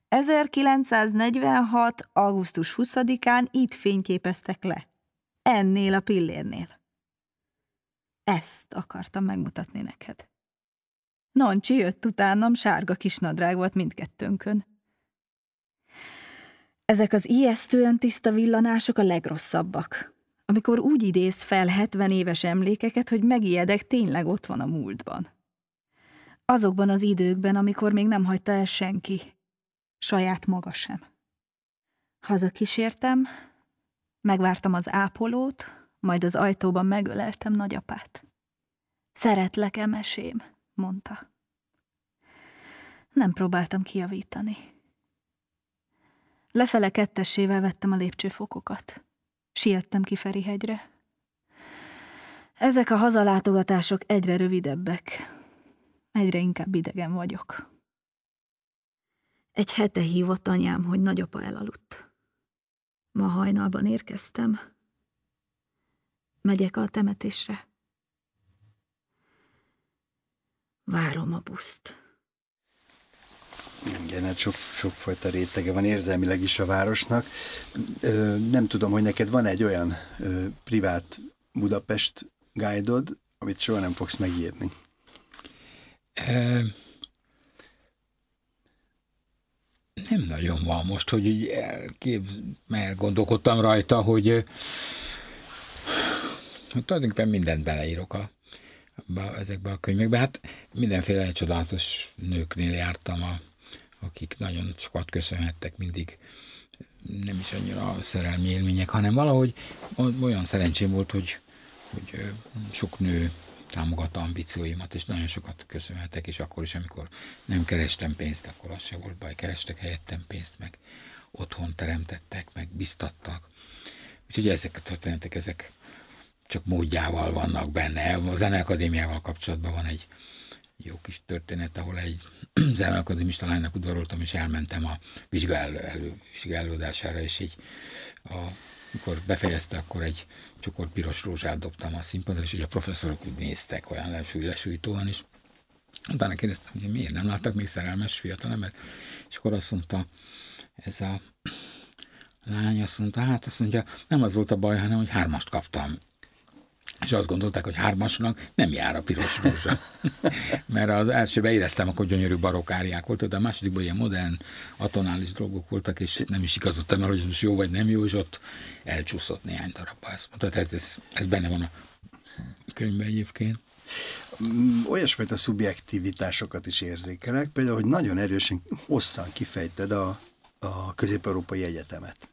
1946. augusztus 20-án itt fényképeztek le. Ennél a pillérnél. Ezt akartam megmutatni neked. Nancsi jött utánam, sárga kis nadrág volt mindkettőnkön. Ezek az ijesztően tiszta villanások a legrosszabbak, amikor úgy idéz fel 70 éves emlékeket, hogy megijedek, tényleg ott van a múltban. Azokban az időkben, amikor még nem hagyta el senki, saját maga sem. Hazakísértem, megvártam az ápolót, majd az ajtóban megöleltem nagyapát. Szeretlek, emesém, mondta. Nem próbáltam kiavítani. Lefele kettessével vettem a lépcsőfokokat. Siettem ki Ferihegyre. Ezek a hazalátogatások egyre rövidebbek. Egyre inkább idegen vagyok. Egy hete hívott anyám, hogy nagyapa elaludt. Ma hajnalban érkeztem. Megyek a temetésre. Várom a buszt. Igen, hát sok, sokfajta rétege van érzelmileg is a városnak. Nem tudom, hogy neked van egy olyan privát Budapest guide amit soha nem fogsz megírni. Nem nagyon van most, hogy így elképz, gondolkodtam rajta, hogy, hogy tulajdonképpen mindent beleírok a, a, ezekbe a könyvekbe. Hát mindenféle csodálatos nőknél jártam, a, akik nagyon sokat köszönhettek mindig nem is annyira szerelmi élmények, hanem valahogy olyan szerencsém volt, hogy, hogy sok nő támogatta ambícióimat, és nagyon sokat köszönhetek, és akkor is, amikor nem kerestem pénzt, akkor az se volt baj, kerestek helyettem pénzt, meg otthon teremtettek, meg biztattak. Úgyhogy ezek a történetek, ezek csak módjával vannak benne. A Zeneakadémiával kapcsolatban van egy jó kis történet, ahol egy zeneakadémista lánynak udvaroltam, és elmentem a vizsgáló, elő, vizsgálódására, és így a mikor befejezte, akkor egy csokor piros rózsát dobtam a színpadra, és ugye a professzorok úgy néztek olyan lesúly, lesújtóan, és utána kérdeztem, hogy miért nem láttak még szerelmes fiatalembert, és akkor azt mondta, ez a lány azt mondta, hát azt mondja, nem az volt a baj, hanem hogy hármast kaptam és azt gondolták, hogy hármasnak nem jár a piros rózsa. Mert az elsőben éreztem, akkor gyönyörű barokáriák voltak, de a másodikban ilyen modern, atonális dolgok voltak, és nem is igazodtam el, hogy most jó vagy nem jó, és ott elcsúszott néhány darabba. Ezt mondta, tehát ez, ez benne van a könyvben egyébként. Mm, olyasfajta szubjektivitásokat is érzékelek, például, hogy nagyon erősen, hosszan kifejted a, a közép-európai egyetemet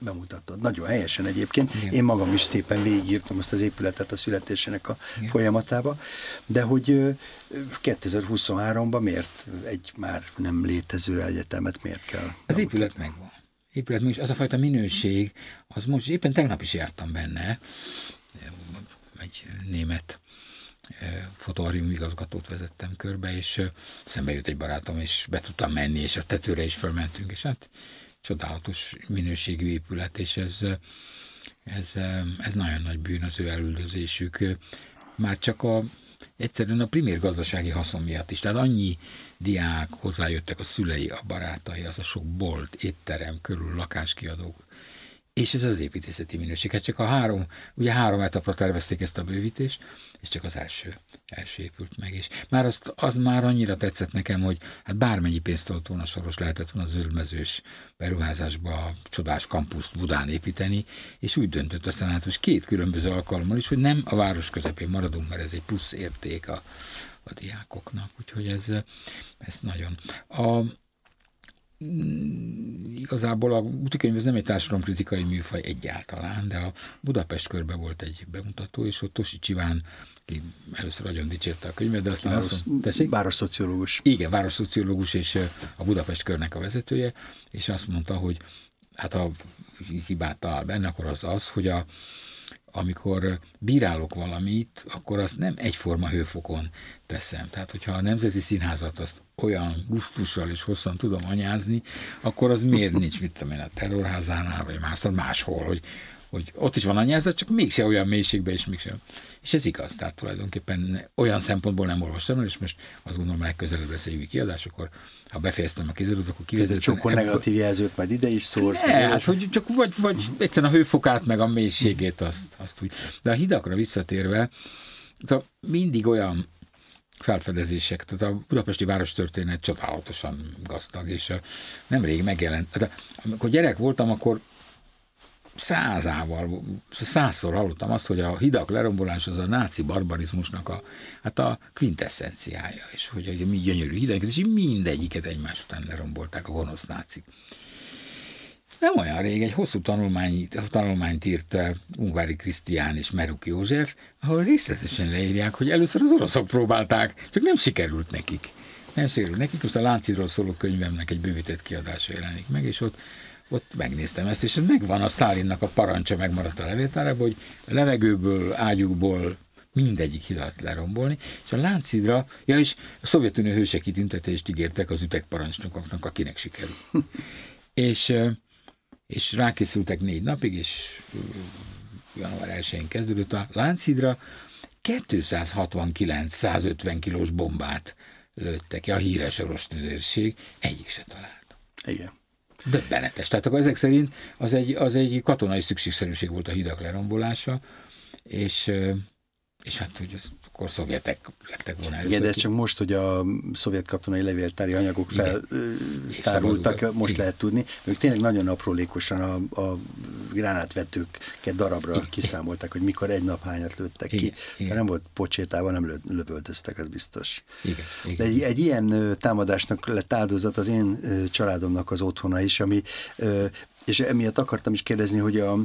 bemutatod. Nagyon helyesen egyébként. Igen. Én magam is szépen végigírtam azt az épületet a születésének a Igen. folyamatába, de hogy 2023-ban miért egy már nem létező egyetemet miért kell? Az épület megvan. Épület, és az a fajta minőség, az most éppen tegnap is jártam benne, egy német fotóarium igazgatót vezettem körbe, és szembe jött egy barátom, és be tudtam menni, és a tetőre is fölmentünk, és hát csodálatos minőségű épület, és ez, ez, ez nagyon nagy bűn az ő elüldözésük. Már csak a, egyszerűen a primér gazdasági haszon miatt is. Tehát annyi diák hozzájöttek a szülei, a barátai, az a sok bolt, étterem körül, lakáskiadók, és ez az építészeti minőség. Hát csak a három, ugye három etapra tervezték ezt a bővítést, és csak az első, első épült meg. És már azt, az már annyira tetszett nekem, hogy hát bármennyi pénzt adott volna soros lehetett volna zöldmezős beruházásba a csodás kampuszt Budán építeni, és úgy döntött a szenátus két különböző alkalommal is, hogy nem a város közepén maradunk, mert ez egy plusz érték a, a diákoknak. Úgyhogy ez, ez nagyon. A, igazából a útikönyv ez nem egy társadalomkritikai műfaj egyáltalán, de a Budapest körbe volt egy bemutató, és ott Tosi Csiván, ki először nagyon dicsérte a könyvet, de aztán azt mondta, városszociológus. Igen, városszociológus és a Budapest körnek a vezetője, és azt mondta, hogy hát ha hibát talál benne, akkor az az, hogy a, amikor bírálok valamit, akkor azt nem egyforma hőfokon teszem. Tehát, hogyha a Nemzeti Színházat azt olyan gusztussal és hosszan tudom anyázni, akkor az miért nincs, mit tudom én, a terrorházánál, vagy másztad máshol, hogy hogy ott is van anyázat, csak mégse olyan mélységben, és mégsem. És ez igaz, tehát tulajdonképpen olyan szempontból nem olvastam el, és most azt gondolom, legközelebb lesz egy új kiadás, akkor ha befejeztem a kézilabdát, akkor kivezetem. Sokkal ebből... negatív jelzőt majd ide is szórsz. Ne, hát, hogy csak vagy, vagy egyszerűen a hőfokát, meg a mélységét, azt, azt úgy. De a hidakra visszatérve, szóval mindig olyan felfedezések. Tehát a budapesti várostörténet csodálatosan gazdag, és nemrég megjelent. Tehát, amikor gyerek voltam, akkor százával, százszor hallottam azt, hogy a hidak lerombolás az a náci barbarizmusnak a, hát a quintessenciája, és hogy, hogy mi gyönyörű hidak, és mindegyiket egymás után lerombolták a gonosz nácik. Nem olyan rég egy hosszú tanulmányt, tanulmányt írt Ungvári Krisztián és Meruk József, ahol részletesen leírják, hogy először az oroszok próbálták, csak nem sikerült nekik. Nem sikerült nekik, most a Láncidról szóló könyvemnek egy bővített kiadása jelenik meg, és ott ott megnéztem ezt, és megvan a Stálinnak a parancsa, megmaradt a levéltárában, hogy a levegőből, ágyukból mindegyik hidat lerombolni, és a Láncidra, ja, és a Szovjetunió hőse kitüntetést ígértek az ütegparancsnokoknak, akinek sikerült. és és rákészültek négy napig, és január 1-én kezdődött a Lánchidra, 269-150 kilós bombát lőttek ki, a híres orosz tüzérség, egyik se talált. Igen. Döbbenetes. Tehát akkor ezek szerint az egy, az egy katonai szükségszerűség volt a hidak lerombolása, és és hát, hogy az, akkor szovjetek lettek volna először. Igen, de ez csak most, hogy a szovjet katonai levéltári anyagok feltárultak, most Igen. lehet tudni. Ők tényleg nagyon aprólékosan a, a gránátvetőket darabra Igen. kiszámolták, hogy mikor egy nap hányat lőttek Igen. ki. Igen. Szóval nem volt pocsétában, nem lő, lövöldöztek, az biztos. Igen. Igen. De egy, egy ilyen támadásnak lett áldozat az én családomnak az otthona is, ami és emiatt akartam is kérdezni, hogy a,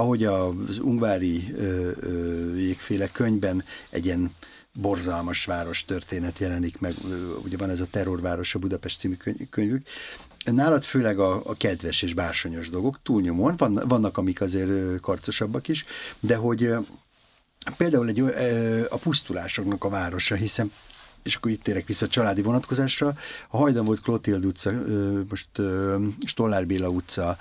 ahogy az Ungvári jégféle könyvben egy ilyen borzalmas város történet jelenik meg, ugye van ez a terrorváros, a Budapest című könyvük, Nálad főleg a, a kedves és bársonyos dolgok, túlnyomóan, van, vannak amik azért karcosabbak is, de hogy például egy, a pusztulásoknak a városa, hiszen és akkor itt térek vissza a családi vonatkozásra. A hajdan volt Klotild utca, most Stollár Béla utca,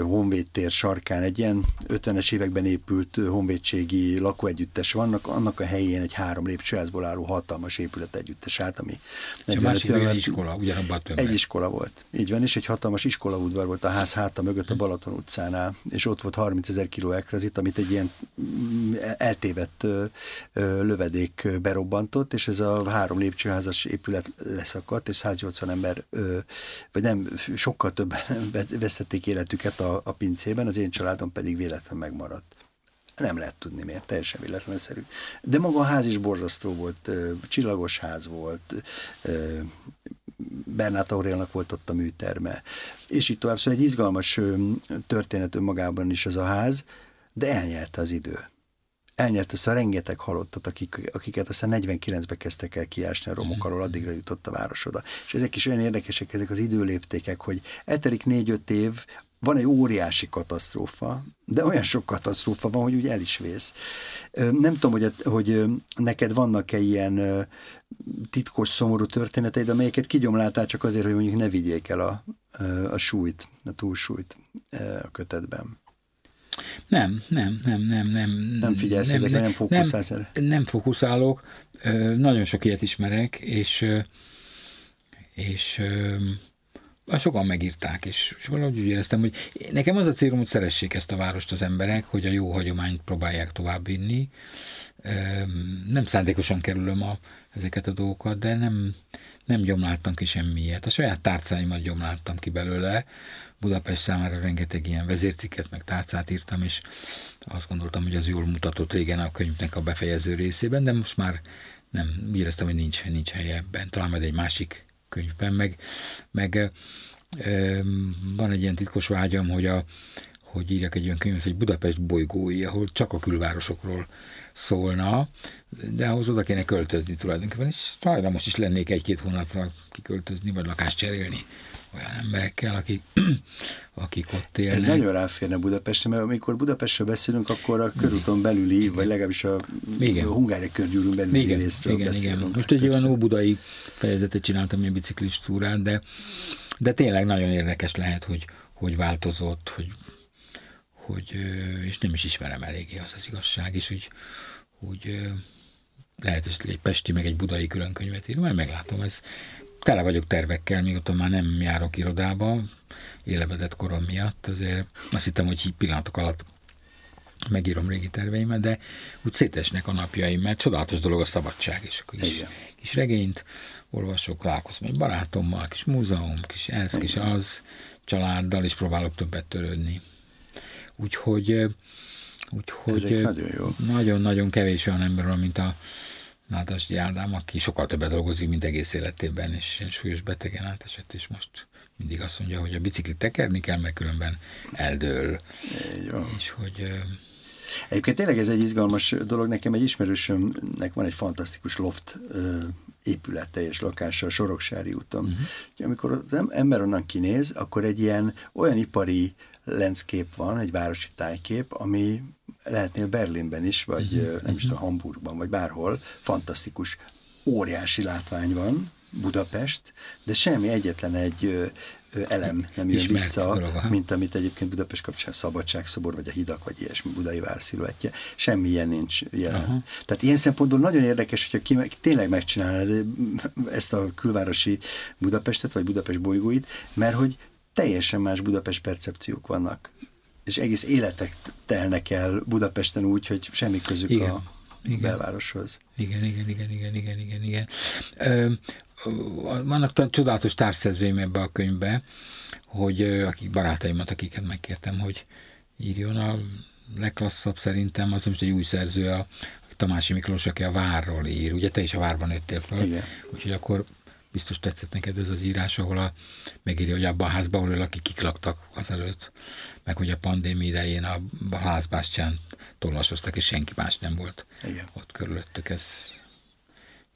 Honvéd tér sarkán egy ilyen 50-es években épült honvédségi lakóegyüttes vannak, annak a helyén egy három lépcsőházból álló hatalmas épület együttes át, ami... És a másik egy iskola, ugyanabban a Egy iskola volt, így van, és egy hatalmas iskolaudvar volt a ház háta mögött a Balaton utcánál, és ott volt 30 ezer kiló ekrazit, amit egy ilyen mm, eltévedt lövedék berobbantott, és ez a három három lépcsőházas épület leszakadt, és 180 ember, vagy nem, sokkal többen vesztették életüket a, a pincében, az én családom pedig véletlen megmaradt. Nem lehet tudni miért, teljesen véletlenszerű. De maga a ház is borzasztó volt, csillagos ház volt, Bernát Aurélnak volt ott a műterme, és így tovább. Szóval egy izgalmas történet önmagában is az a ház, de elnyelte az idő elnyert össze a rengeteg halottat, akik, akiket aztán 49-ben kezdtek el kiásni a romok alól, addigra jutott a város oda. És ezek is olyan érdekesek, ezek az időléptékek, hogy eltelik 4-5 év, van egy óriási katasztrófa, de olyan sok katasztrófa van, hogy úgy el is vész. Nem tudom, hogy, hogy neked vannak-e ilyen titkos, szomorú történeteid, amelyeket kigyomláltál csak azért, hogy mondjuk ne vigyék el a, a súlyt, a túlsúlyt a kötetben. Nem, nem, nem, nem, nem. Nem figyelsz nem, ezekre, nem, nem fókuszálsz nem, nem fókuszálok, nagyon sok ilyet ismerek, és és sokan megírták, és, és valahogy úgy éreztem, hogy nekem az a célom, hogy szeressék ezt a várost az emberek, hogy a jó hagyományt próbálják továbbvinni. Nem szándékosan kerülöm a, ezeket a dolgokat, de nem, nem gyomláltam ki semmiet. A saját tárcáimat gyomláltam ki belőle, Budapest számára rengeteg ilyen vezércikket, meg tárcát írtam, és azt gondoltam, hogy az jól mutatott régen a könyvnek a befejező részében, de most már nem éreztem, hogy nincs, nincs helye ebben. Talán majd egy másik könyvben, meg, meg ö, van egy ilyen titkos vágyam, hogy, a, hogy írjak egy olyan könyvet, hogy Budapest bolygói, ahol csak a külvárosokról szólna, de ahhoz oda kéne költözni tulajdonképpen, és most is lennék egy-két hónapra kiköltözni, vagy lakást cserélni olyan emberekkel, akik, akik ott élnek. Ez nagyon ráférne Budapestre, mert amikor Budapestről beszélünk, akkor a körúton belüli, igen. vagy legalábbis a, igen. a Hungária körgyűrűn belüli igen. részről igen, beszélünk. Igen. Most egy olyan óbudai fejezetet csináltam, ilyen biciklistúrán, de, de tényleg nagyon érdekes lehet, hogy, hogy változott, hogy hogy, és nem is ismerem eléggé az az igazság, és úgy, úgy lehet, hogy egy pesti, meg egy budai különkönyvet írom, majd meglátom, ez tele vagyok tervekkel, mióta már nem járok irodába, élebedett korom miatt, azért azt hittem, hogy pillanatok alatt megírom régi terveimet, de úgy szétesnek a napjaim, mert csodálatos dolog a szabadság, és akkor kis, kis regényt olvasok, találkozom egy barátommal, kis múzeum, kis ez, kis az, családdal, és próbálok többet törődni. Úgyhogy, úgyhogy nagyon-nagyon kevés olyan ember van, mint a Nádasdi Ádám, aki sokkal többet dolgozik, mint egész életében, és súlyos betegen átesett, és most mindig azt mondja, hogy a biciklit tekerni kell, mert különben eldől. És hogy Egyébként tényleg ez egy izgalmas dolog. Nekem egy ismerősömnek van egy fantasztikus loft épülete és lakása a Soroksári úton. Uh-huh. Amikor az ember onnan kinéz, akkor egy ilyen olyan ipari landscape van, egy városi tájkép, ami lehetnél Berlinben is, vagy uh-huh. nem is tudom, Hamburgban, vagy bárhol, fantasztikus, óriási látvány van, Budapest, de semmi egyetlen egy elem nem jön Ismert vissza, dolog, mint amit egyébként Budapest kapcsán szabadságszobor, vagy a hidak, vagy ilyesmi budai vár sziluettje. Semmi ilyen nincs jelen. Aha. Tehát ilyen szempontból nagyon érdekes, hogyha ki, tényleg megcsinálnád ezt a külvárosi Budapestet, vagy Budapest bolygóit, mert hogy teljesen más Budapest percepciók vannak. És egész életek telnek el Budapesten úgy, hogy semmi közük igen, a igen. belvároshoz. Igen, igen, igen, igen, igen, igen, igen. Ö, vannak csodálatos társszerzőim ebbe a könyvbe, hogy akik barátaimat, akiket megkértem, hogy írjon a legklasszabb szerintem, az most egy új szerző, a Tamási Miklós, aki a Várról ír. Ugye te is a Várban nőttél fel. Igen. Úgyhogy akkor biztos tetszett neked ez az írás, ahol a, megírja, hogy abban a házban, ahol lakik, kik laktak azelőtt, meg hogy a pandémia idején a, a házbástyán tollasoztak, és senki más nem volt Igen. ott körülöttük. Ez,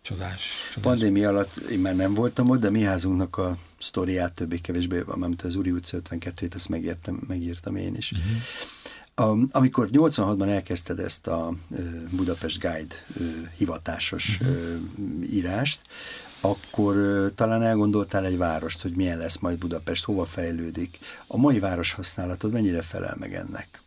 Csodás, csodás. Pandémia alatt én már nem voltam ott, de mi házunknak a sztoriát többé-kevésbé mert az Uri utca 52-t, ezt megértem, megírtam én is. Uh-huh. A, amikor 86-ban elkezdted ezt a Budapest Guide hivatásos uh-huh. uh, írást, akkor talán elgondoltál egy várost, hogy milyen lesz majd Budapest, hova fejlődik. A mai város használatod mennyire felel meg ennek?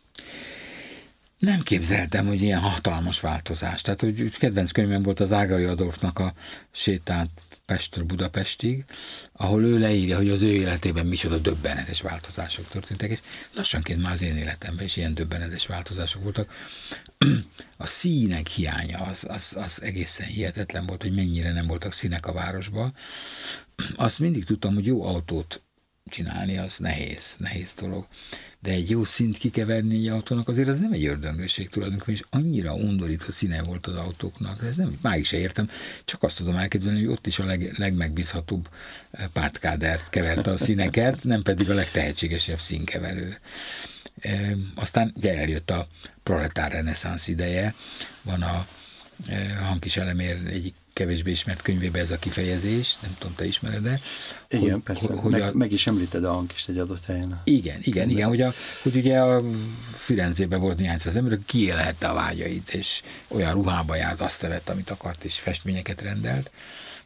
nem képzeltem, hogy ilyen hatalmas változás. Tehát, hogy kedvenc könyvem volt az Ágai Adolfnak a sétát Pestről Budapestig, ahol ő leírja, hogy az ő életében micsoda döbbenetes változások történtek, és lassanként már az én életemben is ilyen döbbenetes változások voltak. A színek hiánya az, az, az egészen hihetetlen volt, hogy mennyire nem voltak színek a városban. Azt mindig tudtam, hogy jó autót csinálni, az nehéz, nehéz dolog. De egy jó szint kikeverni egy autónak azért az nem egy ördöngőség tulajdonképpen, és annyira undorító színe volt az autóknak, ez nem, máig se értem, csak azt tudom elképzelni, hogy ott is a leg, legmegbízhatóbb eh, pártkádert keverte a színeket, nem pedig a legtehetségesebb színkeverő. E, aztán ugye eljött a proletár reneszánsz ideje, van a e, Hankis Elemér egyik kevésbé ismert könyvében ez a kifejezés, nem tudom, te ismered de Igen, hogy, persze, hogy meg, a, meg is említed a hangist egy adott helyen. Igen, igen, igen, hogy, a, hogy ugye a Firenzében volt néhány száz ember, aki kiélhette a vágyait, és olyan ruhába járt, azt vett, amit akart, és festményeket rendelt,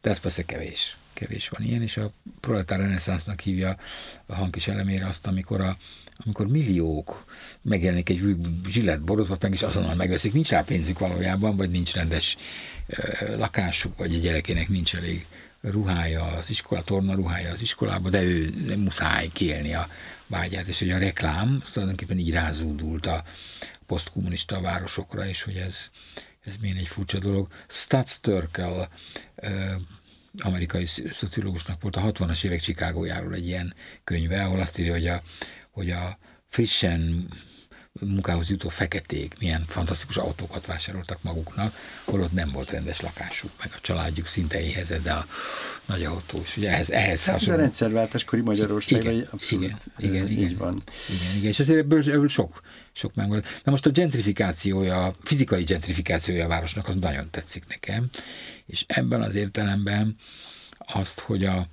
de ez persze kevés. Kevés van ilyen, és a proletár reneszánsznak hívja a hangkis elemére azt, amikor a, amikor milliók megjelenik egy zsillet borotvot, meg is azonnal megveszik, nincs rá pénzük valójában, vagy nincs rendes lakásuk, vagy a gyerekének nincs elég ruhája az iskola, torna ruhája az iskolába, de ő nem muszáj kélni a vágyát, és hogy a reklám az tulajdonképpen így rázódult a posztkommunista városokra, és hogy ez, ez milyen egy furcsa dolog. Stats Turkel amerikai szociológusnak volt a 60-as évek Csikágójáról egy ilyen könyve, ahol azt írja, hogy a, hogy a frissen munkához jutó feketék milyen fantasztikus autókat vásároltak maguknak, holott nem volt rendes lakásuk, meg a családjuk szinte éhezett, de a nagy autó is. Ugye ehhez, ehhez hát hasonló... ez a rendszerváltáskori Magyarország, igen, abszolút igen, igen, így igen, van. Igen, igen, és azért ebből, ebből sok, sok megvolt. Na most a gentrifikációja, a fizikai gentrifikációja a városnak az nagyon tetszik nekem, és ebben az értelemben azt, hogy a,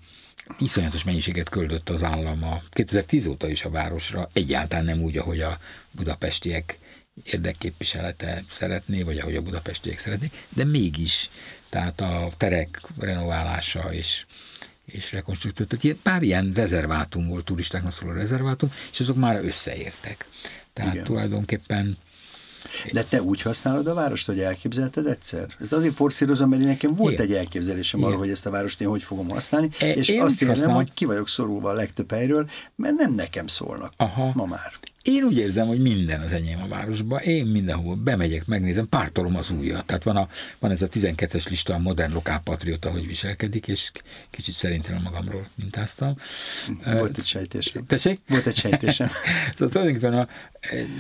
iszonyatos mennyiséget köldött az állam a 2010 óta is a városra, egyáltalán nem úgy, ahogy a budapestiek érdekképviselete szeretné, vagy ahogy a budapestiek szeretnék, de mégis, tehát a terek renoválása és, és rekonstruktúra, tehát ilyen, pár ilyen rezervátum volt, turistáknak szóló rezervátum, és azok már összeértek. Tehát Igen. tulajdonképpen de te úgy használod a várost, hogy elképzelted egyszer? Ezt azért forszírozom, mert nekem volt Igen. egy elképzelésem Igen. arról, hogy ezt a várost én hogy fogom használni, e, és azt érzem, használom. hogy ki vagyok szorulva a legtöbb helyről, mert nem nekem szólnak Aha. ma már. Én úgy érzem, hogy minden az enyém a városban. Én mindenhol bemegyek, megnézem, pártolom az újat. Tehát van, a, van ez a 12-es lista a modern lokálpatriota, hogy viselkedik, és kicsit szerintem magamról mintáztam. Volt egy sejtésem. Tessék? Volt egy sejtésem. szóval tulajdonképpen a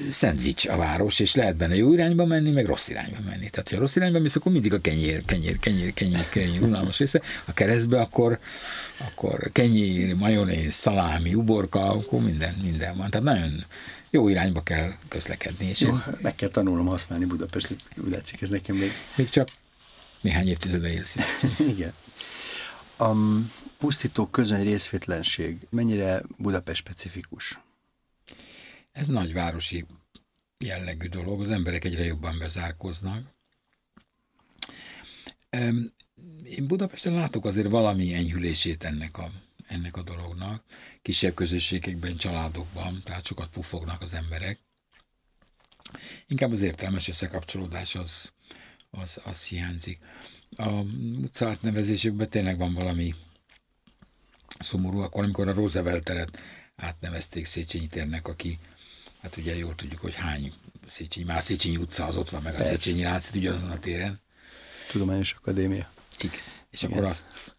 szendvics a város, és lehet benne jó irányba menni, meg rossz irányba menni. Tehát, ha rossz irányba mész, akkor mindig a kenyér, kenyér, kenyér, kenyér, kenyér, unalmas része. A keresztbe akkor, akkor kenyér, majonéz, szalámi, uborka, akkor minden, minden van. Tehát nagyon jó irányba kell közlekedni. És jó, én... meg kell tanulnom használni Budapestet, úgy látszik, ez nekem még... Még csak néhány évtizede élsz. Igen. A pusztító közöny részvétlenség mennyire Budapest specifikus? Ez nagyvárosi jellegű dolog, az emberek egyre jobban bezárkoznak. Én Budapesten látok azért valami enyhülését ennek a ennek a dolognak. Kisebb közösségekben, családokban, tehát sokat pufognak az emberek. Inkább az értelmes összekapcsolódás az, az, az hiányzik. A utca átnevezésekben tényleg van valami szomorú, akkor amikor a Roosevelt teret átnevezték Széchenyi térnek, aki, hát ugye jól tudjuk, hogy hány Széchenyi, már Széchenyi utca az ott van, meg a Persze. Széchenyi látszik ugyanazon a téren. Tudományos Akadémia. Igen. És Igen. akkor azt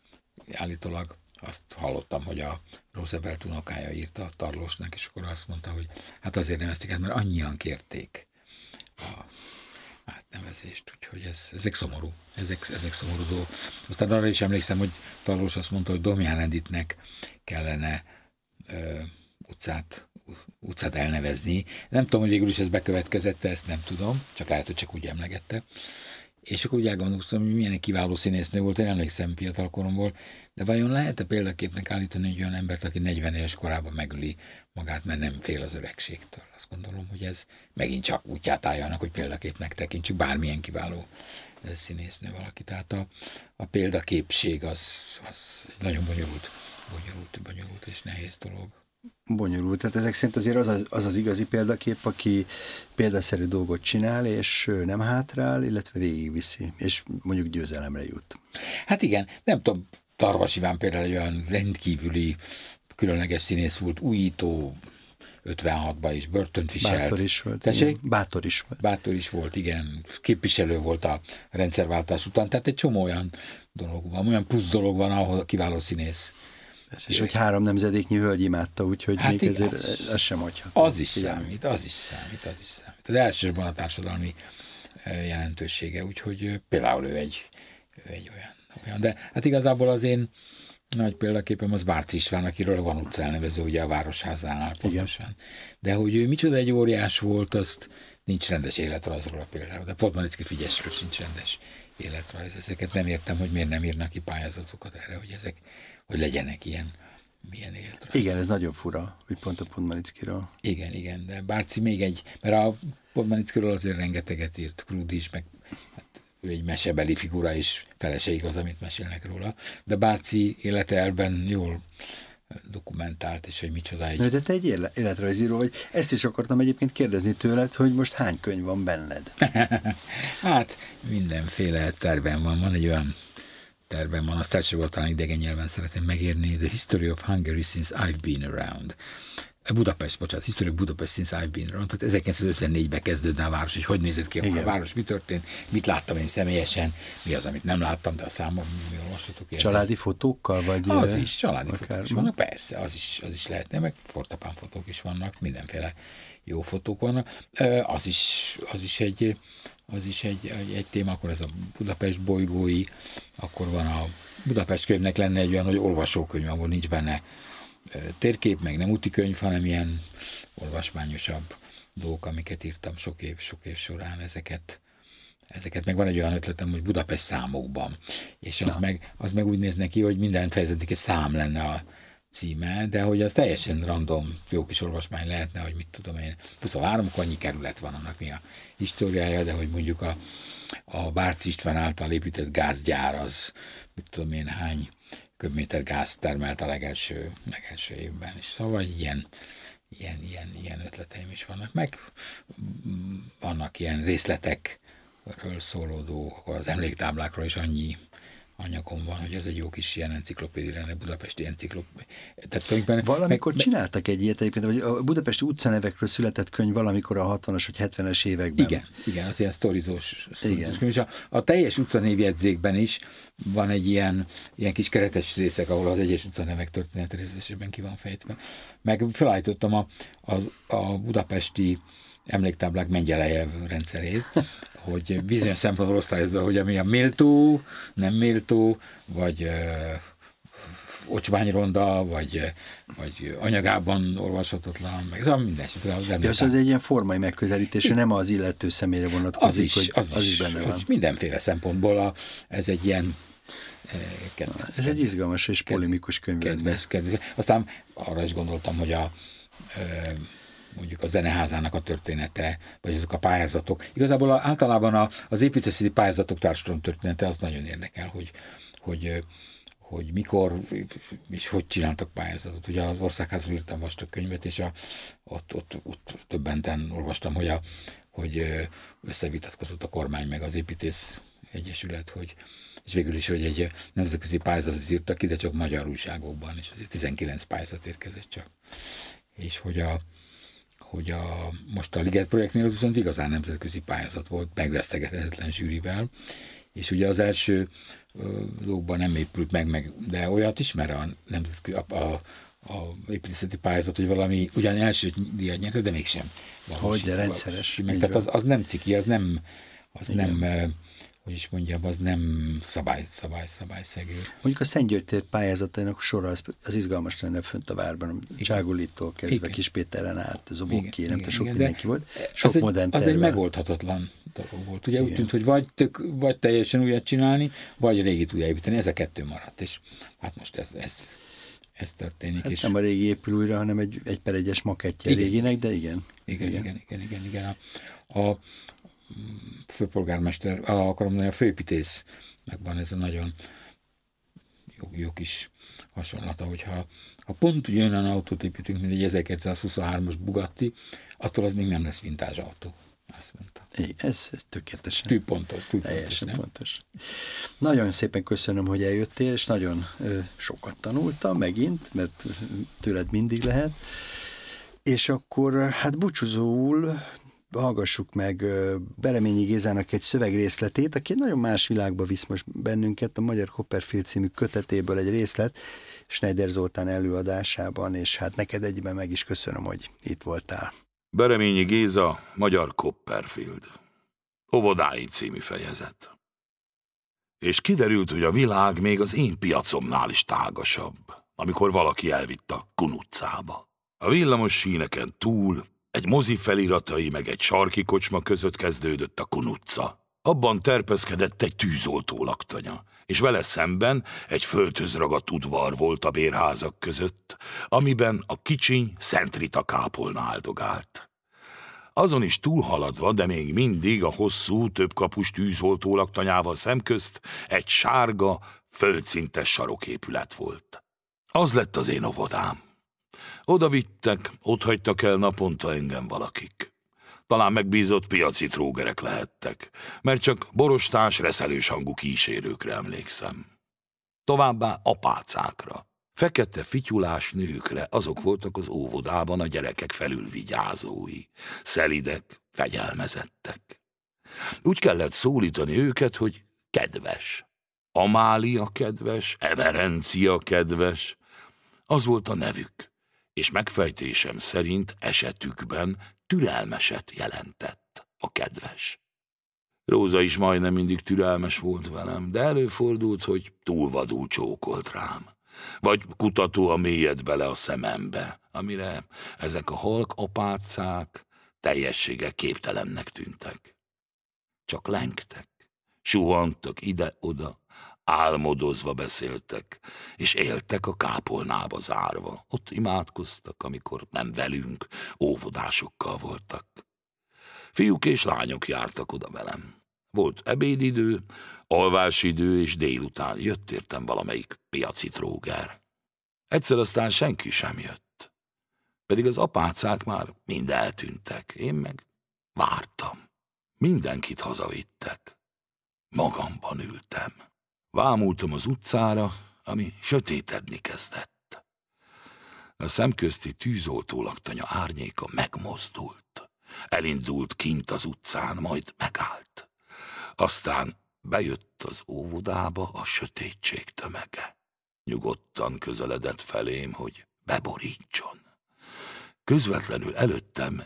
állítólag azt hallottam, hogy a Roosevelt unokája írta a Tarlósnak, és akkor azt mondta, hogy hát azért nevezték ezt, mert annyian kérték a átnevezést, úgyhogy ez, ezek szomorú, ezek, ezek szomorú dolgok. Aztán arra is emlékszem, hogy Tarlós azt mondta, hogy Domján Editnek kellene ö, utcát, utcát elnevezni. Nem tudom, hogy végül is ez bekövetkezette, ezt nem tudom, csak lehet, hogy csak úgy emlegette. És akkor úgy elgondolkoztam, hogy milyen kiváló színésznő volt, én emlékszem fiatal koromból, de vajon lehet-e példaképpnek állítani egy olyan embert, aki 40 éves korában megüli magát, mert nem fél az öregségtől? Azt gondolom, hogy ez megint csak útját álljanak, hogy példaképnek tekintsük bármilyen kiváló színésznő valaki. Tehát a, a példaképség az, az nagyon bonyolult, bonyolult, bonyolult és nehéz dolog bonyolult. Tehát ezek szerint azért az az, az az igazi példakép, aki példaszerű dolgot csinál, és nem hátrál, illetve végigviszi, és mondjuk győzelemre jut. Hát igen, nem tudom, Tarvas Iván például egy olyan rendkívüli, különleges színész volt, újító, 56-ban is börtönt viselt. Bátor is volt. Tessék? Bátor is volt. Bátor is volt, igen. Képviselő volt a rendszerváltás után. Tehát egy csomó olyan dolog van, olyan plusz dolog van, ahol kiváló színész És hogy három nemzedéknyi hölgy imádta, úgyhogy hát még ezért az, ez sem hagyható. Az is számít, az is számít, az is számít. Az elsősorban a társadalmi jelentősége, úgyhogy például ő egy, ő egy olyan, olyan. De hát igazából az én nagy példaképem az Bárci István, akiről van utca elnevező, ugye a Városházánál pontosan. Igen. De hogy ő micsoda egy óriás volt, azt nincs rendes életrajzról például. De Podmanicki Figyesről sincs rendes életrajz. Ezeket nem értem, hogy miért nem írnak ki pályázatokat erre, hogy ezek hogy legyenek ilyen, milyen életre. Igen, ez nagyon fura, hogy pont a Podmanickiról. Igen, igen, de Bárci még egy, mert a Podmanickiról azért rengeteget írt, Krúd is, meg hát ő egy mesebeli figura is, felese igaz, amit mesélnek róla, de Bárci élete elben jól dokumentált, és hogy micsoda egy... de te egy életrajzíró vagy. Ezt is akartam egyébként kérdezni tőled, hogy most hány könyv van benned? hát mindenféle terven van. Van egy olyan terben van, azt elsősorban talán idegen nyelven szeretném megérni, The History of Hungary Since I've Been Around. Budapest, bocsánat, History of Budapest Since I've Been Around, tehát 1954-ben kezdődne a város, hogy hogy nézett ki a város, mi történt, mit láttam én személyesen, mi az, amit nem láttam, de a számom, mi olvashatok. Családi fotókkal, vagy? Az is, családi akár, fotók is vannak, persze, az is, az is lehetne, meg fortapán fotók is vannak, mindenféle jó fotók vannak. Az is, az is egy az is egy, egy, egy téma, akkor ez a Budapest bolygói, akkor van a Budapest könyvnek lenne egy olyan, hogy olvasókönyv, ahol nincs benne térkép, meg nem úti könyv, hanem ilyen olvasmányosabb dolgok, amiket írtam sok év, sok év során, ezeket, ezeket. Meg van egy olyan ötletem, hogy Budapest számokban, és az, meg, az meg úgy néz neki, hogy minden fejezetnek egy szám lenne a, címe, de hogy az teljesen random, jó kis olvasmány lehetne, hogy mit tudom én, 23 annyi kerület van, annak mi a históriája, de hogy mondjuk a, a Bárc István által épített gázgyár az, mit tudom én, hány köbméter gáz termelt a legelső, legelső évben, és szóval ilyen, ilyen, ilyen, ilyen ötleteim is vannak. Meg vannak ilyen részletekről szólódó, az emléktáblákról is annyi anyagom van, hogy ez egy jó kis ilyen enciklopédia lenne, budapesti enciklopédia. Tehát, valamikor meg, csináltak egy ilyet egyébként, vagy a budapesti utcanevekről született könyv valamikor a 60-as vagy 70-es években. Igen, igen, az ilyen sztorizós, sztorizós könyv. És a, a teljes utcanévjegyzékben is van egy ilyen, ilyen kis keretes részek, ahol az egyes utcanevek történet részletesében ki van fejtve. Meg felállítottam a, a, a budapesti emléktáblák Mengyelejev rendszerét, hogy bizonyos szempontból osztályozza, hogy ami a méltó, nem méltó, vagy ocsványronda, vagy, vagy anyagában olvashatatlan, meg ez a minden esetre. Az, ja, az egy ilyen formai megközelítés, nem az illető személyre vonatkozik, az is, hogy az, az is, benne van. Az mindenféle szempontból a, ez egy ilyen kedvenc. Ez egy izgalmas és polemikus könyv. Kedves, kedves. Aztán arra is gondoltam, hogy a mondjuk a zeneházának a története, vagy azok a pályázatok. Igazából a, általában a, az építészeti pályázatok társadalom története az nagyon érdekel, hogy, hogy, hogy mikor és hogy csináltak pályázatot. Ugye az országházról írtam vastag könyvet, és a, ott, ott, ott többenten olvastam, hogy, a, hogy összevitatkozott a kormány meg az építész egyesület, hogy és végül is, hogy egy nemzetközi pályázatot írtak de csak magyar újságokban, és azért 19 pályázat érkezett csak. És hogy a, hogy a, most a Liget projektnél viszont igazán nemzetközi pályázat volt, megvesztegethetetlen zsűrivel, és ugye az első lókban nem épült meg, meg, de olyat ismer a nemzetközi, a, a, a építészeti pályázat, hogy valami ugyan első díjat nyerte, de mégsem. Hogy, de rendszeres. Meg, tehát az, az nem ciki, az nem, az Igen. nem hogy is mondjam, az nem szabály, szabály, szabályszegő. Mondjuk a Szent György tér pályázatának sora az, az izgalmas lenne fönt a várban, Cságulitól kezdve igen. Kispéteren át, Zobóki, nem tudom, sok igen, mindenki volt. Sok az modern egy, Az egy megoldhatatlan dolog volt. Ugye igen. úgy tűnt, hogy vagy, tök, vagy teljesen újat csinálni, vagy a régit újjáépíteni. Ez a kettő maradt, és hát most ez, ez, ez történik. Hát és... nem a régi épül újra, hanem egy, egy per egyes makettje igen. réginek, de igen. Igen, igen, igen, igen, igen. igen. A, a, főpolgármester, akarom mondani, a főépítésznek van ez a nagyon jó, jó kis hasonlata, hogyha ha pont ugyanolyan autót építünk, mint egy 1923-as Bugatti, attól az még nem lesz vintázs autó. Azt mondta. Igen, ez, ez tökéletesen. Tűpontos. Teljesen pontos. Nagyon szépen köszönöm, hogy eljöttél, és nagyon ö, sokat tanultam megint, mert tőled mindig lehet. És akkor hát búcsúzóul hallgassuk meg Bereményi Gézának egy szövegrészletét, aki nagyon más világba visz most bennünket, a Magyar Copperfield című kötetéből egy részlet, Schneider Zoltán előadásában, és hát neked egyben meg is köszönöm, hogy itt voltál. Bereményi Géza, Magyar Copperfield. Óvodáim című fejezet. És kiderült, hogy a világ még az én piacomnál is tágasabb, amikor valaki elvitt a Kunutcába. A villamos síneken túl egy mozi feliratai meg egy sarki kocsma között kezdődött a kunutca. Abban terpeszkedett egy tűzoltó laktanya, és vele szemben egy földhöz ragadt udvar volt a bérházak között, amiben a kicsiny Szent Rita kápolna áldogált. Azon is túlhaladva, de még mindig a hosszú, többkapus tűzoltó laktanyával szemközt egy sárga, földszintes saroképület volt. Az lett az én óvodám. Oda vittek, ott hagytak el naponta engem valakik. Talán megbízott piaci trógerek lehettek, mert csak borostás, reszelős hangú kísérőkre emlékszem. Továbbá apácákra. Fekete fityulás nőkre, azok voltak az óvodában a gyerekek felül vigyázói. Szelidek, fegyelmezettek. Úgy kellett szólítani őket, hogy kedves. Amália kedves, Emerencia kedves. Az volt a nevük és megfejtésem szerint esetükben türelmeset jelentett a kedves. Róza is majdnem mindig türelmes volt velem, de előfordult, hogy túlvadul csókolt rám. Vagy kutató a mélyed bele a szemembe, amire ezek a halk apácák teljessége képtelennek tűntek. Csak lengtek, suhantak ide-oda, álmodozva beszéltek, és éltek a kápolnába zárva. Ott imádkoztak, amikor nem velünk, óvodásokkal voltak. Fiúk és lányok jártak oda velem. Volt ebédidő, alvásidő, és délután jött értem valamelyik piaci tróger. Egyszer aztán senki sem jött. Pedig az apácák már mind eltűntek, én meg vártam. Mindenkit hazavittek. Magamban ültem. Vámultam az utcára, ami sötétedni kezdett. A szemközti tűzoltó laktanya árnyéka megmozdult. Elindult kint az utcán, majd megállt. Aztán bejött az óvodába a sötétség tömege. Nyugodtan közeledett felém, hogy beborítson. Közvetlenül előttem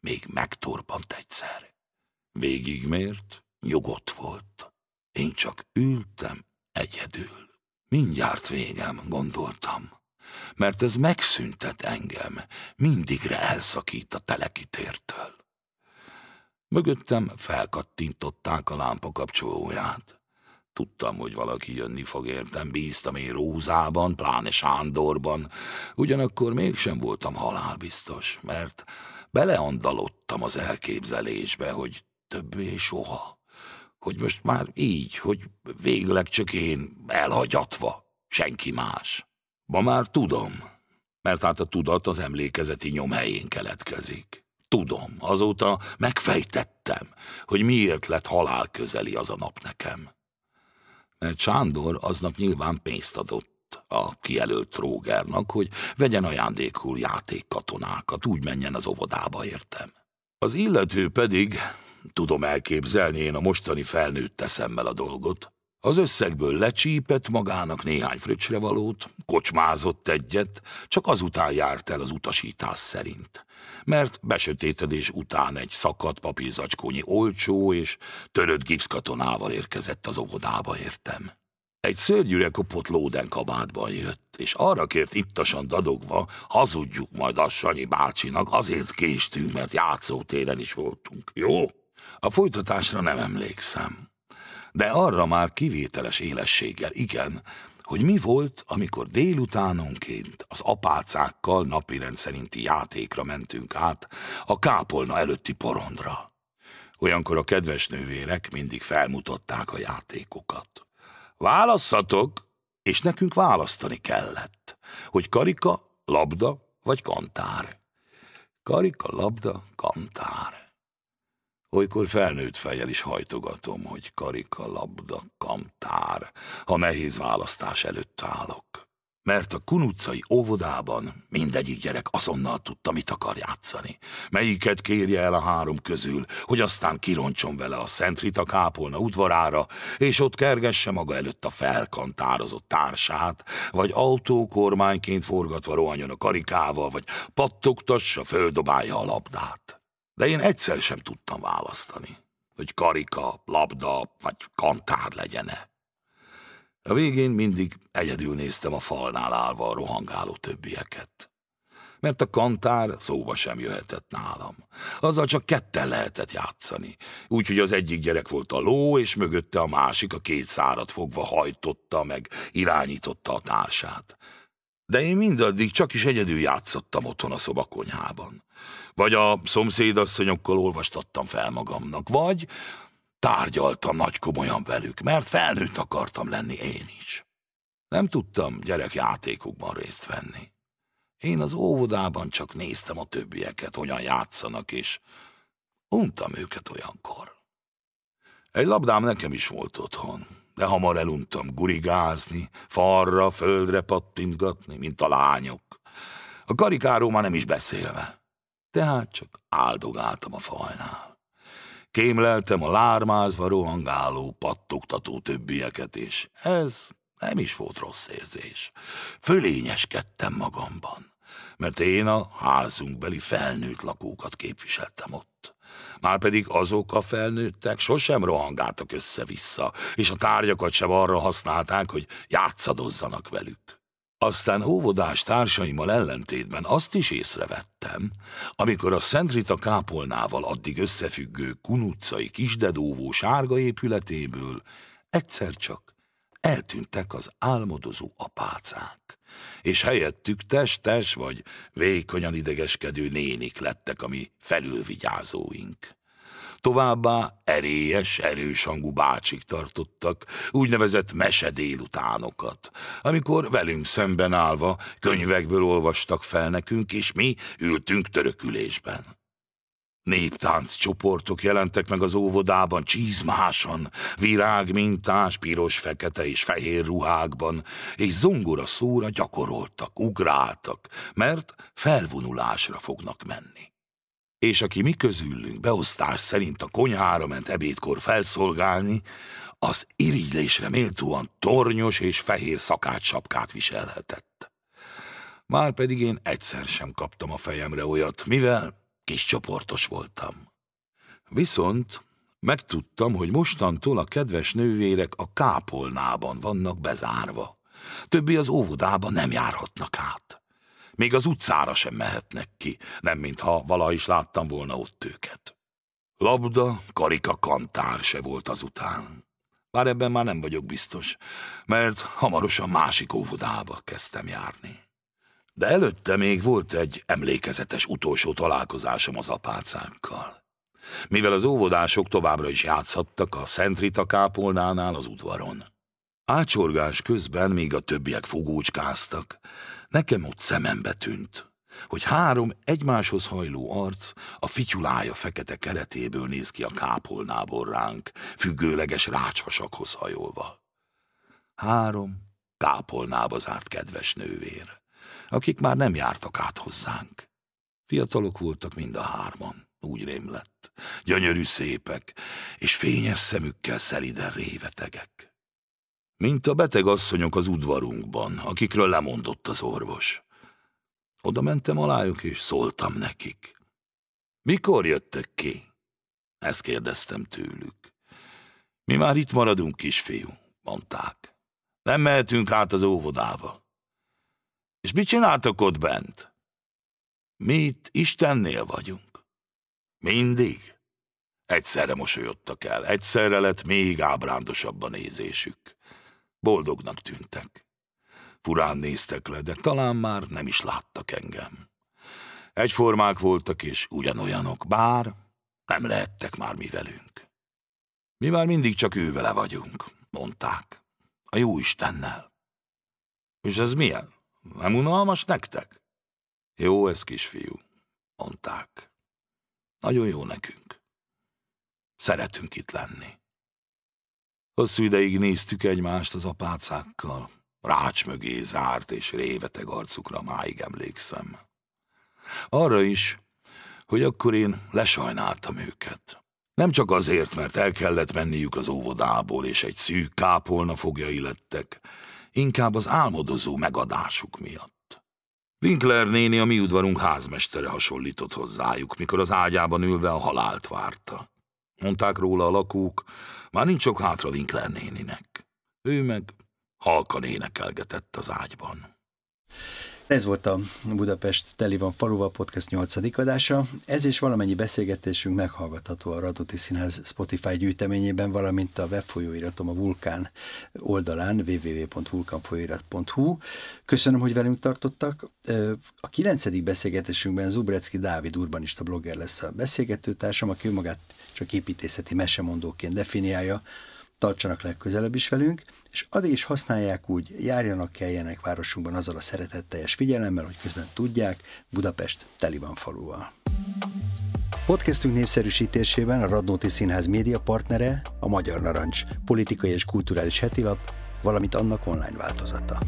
még megtorpant egyszer. Végigmért, nyugodt volt. Én csak ültem egyedül. Mindjárt végem, gondoltam, mert ez megszüntet engem, mindigre elszakít a telekitértől. Mögöttem felkattintották a lámpa kapcsolóját. Tudtam, hogy valaki jönni fog értem, bíztam én Rózában, pláne Sándorban, ugyanakkor mégsem voltam halálbiztos, mert beleandalottam az elképzelésbe, hogy többé soha. Hogy most már így, hogy végleg csak én elhagyatva, senki más. Ma már tudom, mert hát a tudat az emlékezeti nyom helyén keletkezik. Tudom, azóta megfejtettem, hogy miért lett halál közeli az a nap nekem. Mert Sándor aznap nyilván pénzt adott a kijelölt trógernak, hogy vegyen ajándékul játékkatonákat, úgy menjen az óvodába, értem. Az illető pedig tudom elképzelni én a mostani felnőtt eszemmel a dolgot. Az összegből lecsípett magának néhány fröccsre valót, kocsmázott egyet, csak azután járt el az utasítás szerint. Mert besötétedés után egy szakadt papírzacskónyi olcsó és törött gipszkatonával érkezett az óvodába értem. Egy szörnyűre kopott lóden kabátban jött, és arra kért ittasan dadogva, hazudjuk majd a Sanyi bácsinak, azért késtünk, mert játszótéren is voltunk. Jó? A folytatásra nem emlékszem. De arra már kivételes élességgel igen, hogy mi volt, amikor délutánonként az apácákkal napi rendszerinti játékra mentünk át a kápolna előtti porondra. Olyankor a kedves nővérek mindig felmutatták a játékokat. Válasszatok, és nekünk választani kellett, hogy karika, labda vagy kantár. Karika, labda, kantár. Olykor felnőtt fejjel is hajtogatom, hogy karika, labda, kamtár, ha nehéz választás előtt állok. Mert a kunucai óvodában mindegyik gyerek azonnal tudta, mit akar játszani. Melyiket kérje el a három közül, hogy aztán kironcson vele a Szent Rita kápolna udvarára, és ott kergesse maga előtt a felkantározott társát, vagy autókormányként forgatva rohanjon a karikával, vagy pattogtassa, földobálja a labdát. De én egyszer sem tudtam választani, hogy karika, labda vagy kantár legyene. A végén mindig egyedül néztem a falnál állva a rohangáló többieket. Mert a kantár szóba sem jöhetett nálam. Azzal csak ketten lehetett játszani. Úgyhogy az egyik gyerek volt a ló, és mögötte a másik a két szárat fogva hajtotta meg, irányította a társát. De én mindaddig csak is egyedül játszottam otthon a szobakonyhában. Vagy a szomszédasszonyokkal olvastattam fel magamnak, vagy tárgyaltam nagy komolyan velük, mert felnőtt akartam lenni én is. Nem tudtam gyerekjátékokban részt venni. Én az óvodában csak néztem a többieket, hogyan játszanak, és untam őket olyankor. Egy labdám nekem is volt otthon, de hamar eluntam gurigázni, falra, földre pattintgatni, mint a lányok. A karikáról már nem is beszélve. Tehát csak áldogáltam a falnál. Kémleltem a lármázva rohangáló, pattogtató többieket, és ez nem is volt rossz érzés. Fölényeskedtem magamban, mert én a házunk beli felnőtt lakókat képviseltem ott. Márpedig azok a felnőttek sosem rohangáltak össze-vissza, és a tárgyakat sem arra használták, hogy játszadozzanak velük. Aztán óvodás társaimmal ellentétben azt is észrevettem, amikor a Szent Rita kápolnával addig összefüggő kunuccai kisdedóvó sárga épületéből egyszer csak eltűntek az álmodozó apácák, és helyettük testes vagy vékonyan idegeskedő nénik lettek a mi felülvigyázóink. Továbbá erélyes, erős hangú bácsik tartottak úgynevezett mese délutánokat, amikor velünk szemben állva könyvekből olvastak fel nekünk, és mi ültünk törökülésben. Néptánc csoportok jelentek meg az óvodában csizmásan, virágmintás, piros, fekete és fehér ruhákban, és zongora szóra gyakoroltak, ugráltak, mert felvonulásra fognak menni és aki mi közülünk beosztás szerint a konyhára ment ebédkor felszolgálni, az irigylésre méltóan tornyos és fehér szakácsapkát viselhetett. Márpedig én egyszer sem kaptam a fejemre olyat, mivel kis csoportos voltam. Viszont megtudtam, hogy mostantól a kedves nővérek a kápolnában vannak bezárva. Többi az óvodában nem járhatnak át. Még az utcára sem mehetnek ki, nem mintha vala is láttam volna ott őket. Labda, karika, kantár se volt azután. Bár ebben már nem vagyok biztos, mert hamarosan másik óvodába kezdtem járni. De előtte még volt egy emlékezetes utolsó találkozásom az apácákkal. Mivel az óvodások továbbra is játszhattak a Szent Rita kápolnánál az udvaron. Ácsorgás közben még a többiek fogócskáztak, Nekem ott szemembe tűnt, hogy három egymáshoz hajló arc a fityulája fekete keretéből néz ki a kápolnából ránk, függőleges rácsvasakhoz hajolva. Három kápolnába zárt kedves nővér, akik már nem jártak át hozzánk. Fiatalok voltak mind a hárman, úgy rém lett, gyönyörű szépek, és fényes szemükkel szeliden révetegek mint a beteg asszonyok az udvarunkban, akikről lemondott az orvos. Oda mentem alájuk, és szóltam nekik. Mikor jöttek ki? Ezt kérdeztem tőlük. Mi már itt maradunk, kisfiú, mondták. Nem mehetünk át az óvodába. És mit csináltok ott bent? Mi itt Istennél vagyunk. Mindig. Egyszerre mosolyodtak el, egyszerre lett még ábrándosabb a nézésük. Boldognak tűntek. Furán néztek le, de talán már nem is láttak engem. Egyformák voltak és ugyanolyanok, bár nem lehettek már mi velünk. Mi már mindig csak ővele vagyunk, mondták. A jó Istennel. És ez milyen? Nem unalmas nektek? Jó ez, kisfiú, mondták. Nagyon jó nekünk. Szeretünk itt lenni. Hosszú ideig néztük egymást az apácákkal. Rács mögé zárt és réveteg arcukra máig emlékszem. Arra is, hogy akkor én lesajnáltam őket. Nem csak azért, mert el kellett menniük az óvodából, és egy szűk kápolna fogjai lettek, inkább az álmodozó megadásuk miatt. Winkler néni a mi udvarunk házmestere hasonlított hozzájuk, mikor az ágyában ülve a halált várta. Mondták róla a lakók, már nincs sok hátra Winkler néninek. Ő meg halkan énekelgetett az ágyban. Ez volt a Budapest Teli van faluval podcast 8. adása. Ez és valamennyi beszélgetésünk meghallgatható a Radnóti Színház Spotify gyűjteményében, valamint a webfolyóiratom a Vulkán oldalán www.vulkanfolyóirat.hu. Köszönöm, hogy velünk tartottak. A kilencedik beszélgetésünkben Zubrecki Dávid urbanista blogger lesz a beszélgetőtársam, aki magát csak építészeti mesemondóként definiálja, tartsanak legközelebb is velünk, és addig is használják úgy, járjanak, keljenek városunkban azzal a szeretetteljes figyelemmel, hogy közben tudják, Budapest teli van faluval. Podcastünk népszerűsítésében a Radnóti Színház média partnere a Magyar Narancs, politikai és kulturális hetilap, valamint annak online változata.